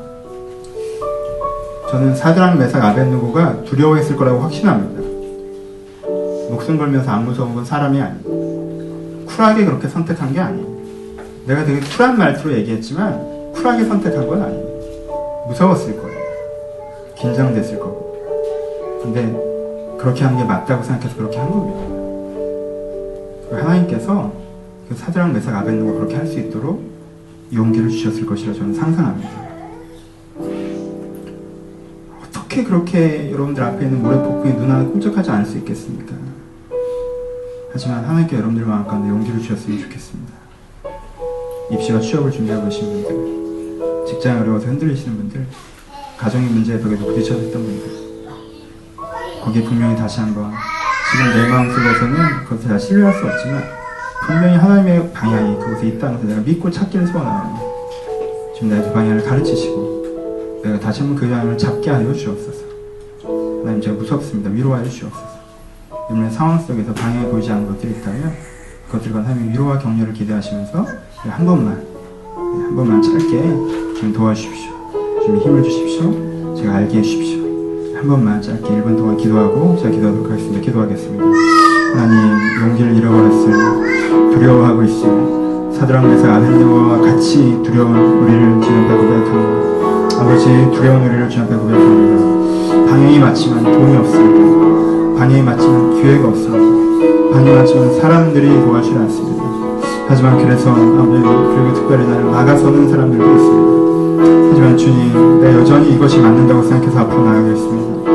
저는 사드랑 메삭 아벤누고가 두려워했을 거라고 확신합니다. 목숨 걸면서 안 무서운 건 사람이 아니고 쿨하게 그렇게 선택한 게 아니에요. 내가 되게 쿨한 말투로 얘기했지만 쿨하게 선택한 건 아니에요. 무서웠을 거예요. 긴장됐을 거고. 근데 그렇게 하는 게 맞다고 생각해서 그렇게 한 겁니다. 하나님께서 그 사드랑 메삭 아벤누가 그렇게 할 수 있도록 용기를 주셨을 것이라 저는 상상합니다. 어떻게 그렇게 여러분들 앞에 있는 모래 폭풍이 눈 하나 꼼짝하지 않을 수 있겠습니까? 하지만 하나님께 여러분들 마음 가운데 용기를 주셨으면 좋겠습니다. 입시와 취업을 준비하고 계신 분들, 직장이 어려워서 흔들리시는 분들, 가정의 문제에 벽에도 부딪혀졌던 분들, 거기에 분명히 다시 한번 지금 내 마음속에서는 그것을 다 신뢰할 수 없지만 분명히 하나님의 방향이 그곳에 있다는 것을 내가 믿고 찾기를 소원합니다. 지금 나의 그 방향을 가르치시고 내가 다시 한번 그 방향을 잡게 하여 주옵소서. 하나님 제가 무섭습니다. 위로하여 주옵소서. 이런 상황 속에서 방향이 보이지 않는 것들이 있다면 그것들과 하나님의 위로와 격려를 기대하시면서 한 번만 한 번만 짧게 좀 도와주십시오. 좀 힘을 주십시오. 제가 알게 해주십시오. 한 번만 짧게 1분 동안 기도하고 제가 기도하도록 하겠습니다. 기도하겠습니다. 하나님 용기를 잃어버렸을 두려워하고 있을 사드랑 메삭 아벤노와 같이 두려운 우리를 주님 앞에 고백합니다. 아버지 두려운 우리를 주님 앞에 고백합니다. 방향이 맞지만 돈이 없습니다. 방향이 맞지만 기회가 없습니다. 맞지만 사람들이 도와주지 않습니다. 하지만 그래서 아버지 그리고 특별히 나를 막아서는 사람들도 있습니다. 하지만 주님, 내 여전히 이것이 맞는다고 생각해서 앞으로 나아가겠습니다.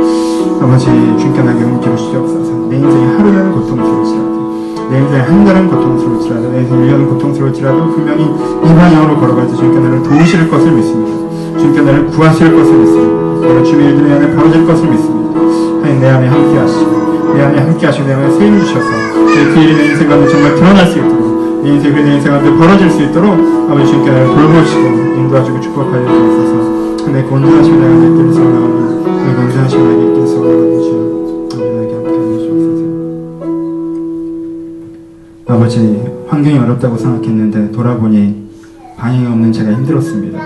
아버지, 주님께 나에게 용기를 주시옵소서. 내 인생이 하루는 고통스러울지라도, 내 인생이 한 달은 고통스러울지라도, 내 인생 1년은 고통스러울지라도 분명히 이 방향으로 걸어갈 때 주님께 나를 도우실 것을 믿습니다. 주님께 나를 구하실 것을 믿습니다. 주의 일들이 안에 벌어질 것을 믿습니다. 하나님 내 안에 함께 하시고, 내 안에 함께 하시고, 내 안에 세임 주셔서, 그 일이 내 인생 가운데 정말 드러날 수 있도록, 내 인생이 내 인생 가운데 벌어질 수 있도록 아버지 주님께 나를 돌보시고 인도하시고 축복하여 주옵소서. 내 건전하신 내가 내 길을 소원하오니 내 건전하신 내가 내 길을 소원하오니 주여 아버지 나에게 함께 하여 주옵소서. 아버지 환경이 어렵다고 생각했는데 돌아보니 방향이 없는 제가 힘들었습니다.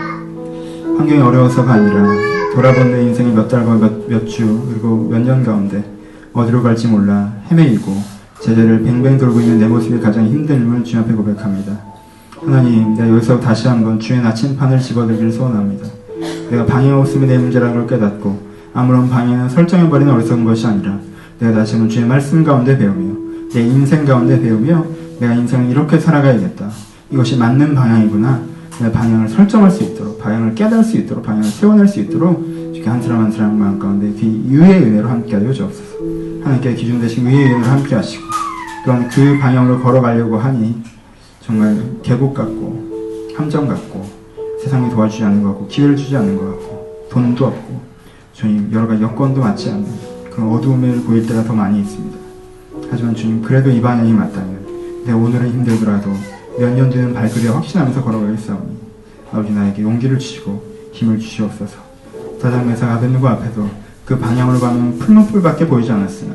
환경이 어려워서가 아니라 돌아본 내 인생이 몇 달과 몇주 그리고 몇 년 가운데 어디로 갈지 몰라 헤매이고 제자를 뱅뱅 돌고 있는 내 모습이 가장 힘듦을 주님 앞에 고백합니다. 하나님, 내가 여기서 다시 한번 주의 나침판을 집어들기를 소원합니다. 내가 방향 없음이 내 문제라는 걸 깨닫고 아무런 방향을 설정해버리는 어리석은 것이 아니라 내가 다시 한번 주의 말씀 가운데 배우며 내 인생 가운데 배우며 내가 인생을 이렇게 살아가야겠다. 이것이 맞는 방향이구나. 내 방향을 설정할 수 있도록 방향을 깨달을 수 있도록 방향을 세워낼 수 있도록 이렇게 한 사람 한 사람 마음 가운데 그 유의 은혜로 함께하여 주옵소서. 하나님께 기준 되신 은혜로 함께 하시고 또한 그 방향으로 걸어가려고 하니 정말 계곡 같고 함정 같고 세상이 도와주지 않는 것 같고 기회를 주지 않는 것 같고 돈도 없고 주님 여러 가지 여건도 맞지 않는 그런 어두움을 보일 때가 더 많이 있습니다. 하지만 주님 그래도 이 방향이 맞다면 내 오늘은 힘들더라도 몇 년 뒤는 발걸이에 확신하면서 걸어가겠사오니 아버지 나에게 용기를 주시고 힘을 주시옵소서 사장매상 아벤누고 앞에서 그 방향으로 가면 푸른 불밖에 보이지 않았으나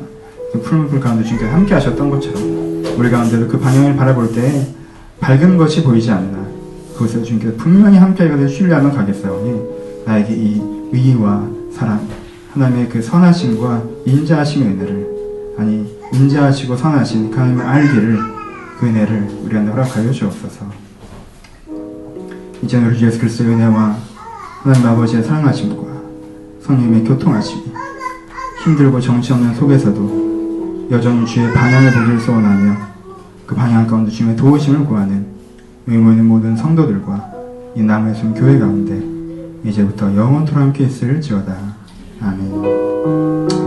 그 푸른 불 가운데 주님께서 함께 하셨던 것처럼 우리 가운데도 그 방향을 바라볼 때 밝은 것이 보이지 않으나. 그것에 주님께서 분명히 함께 하게 신뢰하면 가겠사오니 나에게 이 위와 사랑 하나님의 그 선하심과 인자하심의 은혜를 아니 인자하시고 선하신 그 하나님을 알기를 그 은혜를 우리한테 허락하여 주옵소서. 이제 우리 예수 그리스도의 은혜와 하나님 아버지의 사랑하심과 성령님의 교통하심이 힘들고 정치 없는 속에서도 여전히 주의 방향을 보기를 소원하며 그 방향 가운데 주님의 도우심을 구하는 여기 모이는 모든 성도들과 이 남의 숨 교회 가운데 이제부터 영원토록 함께 있을 지어다. 아멘.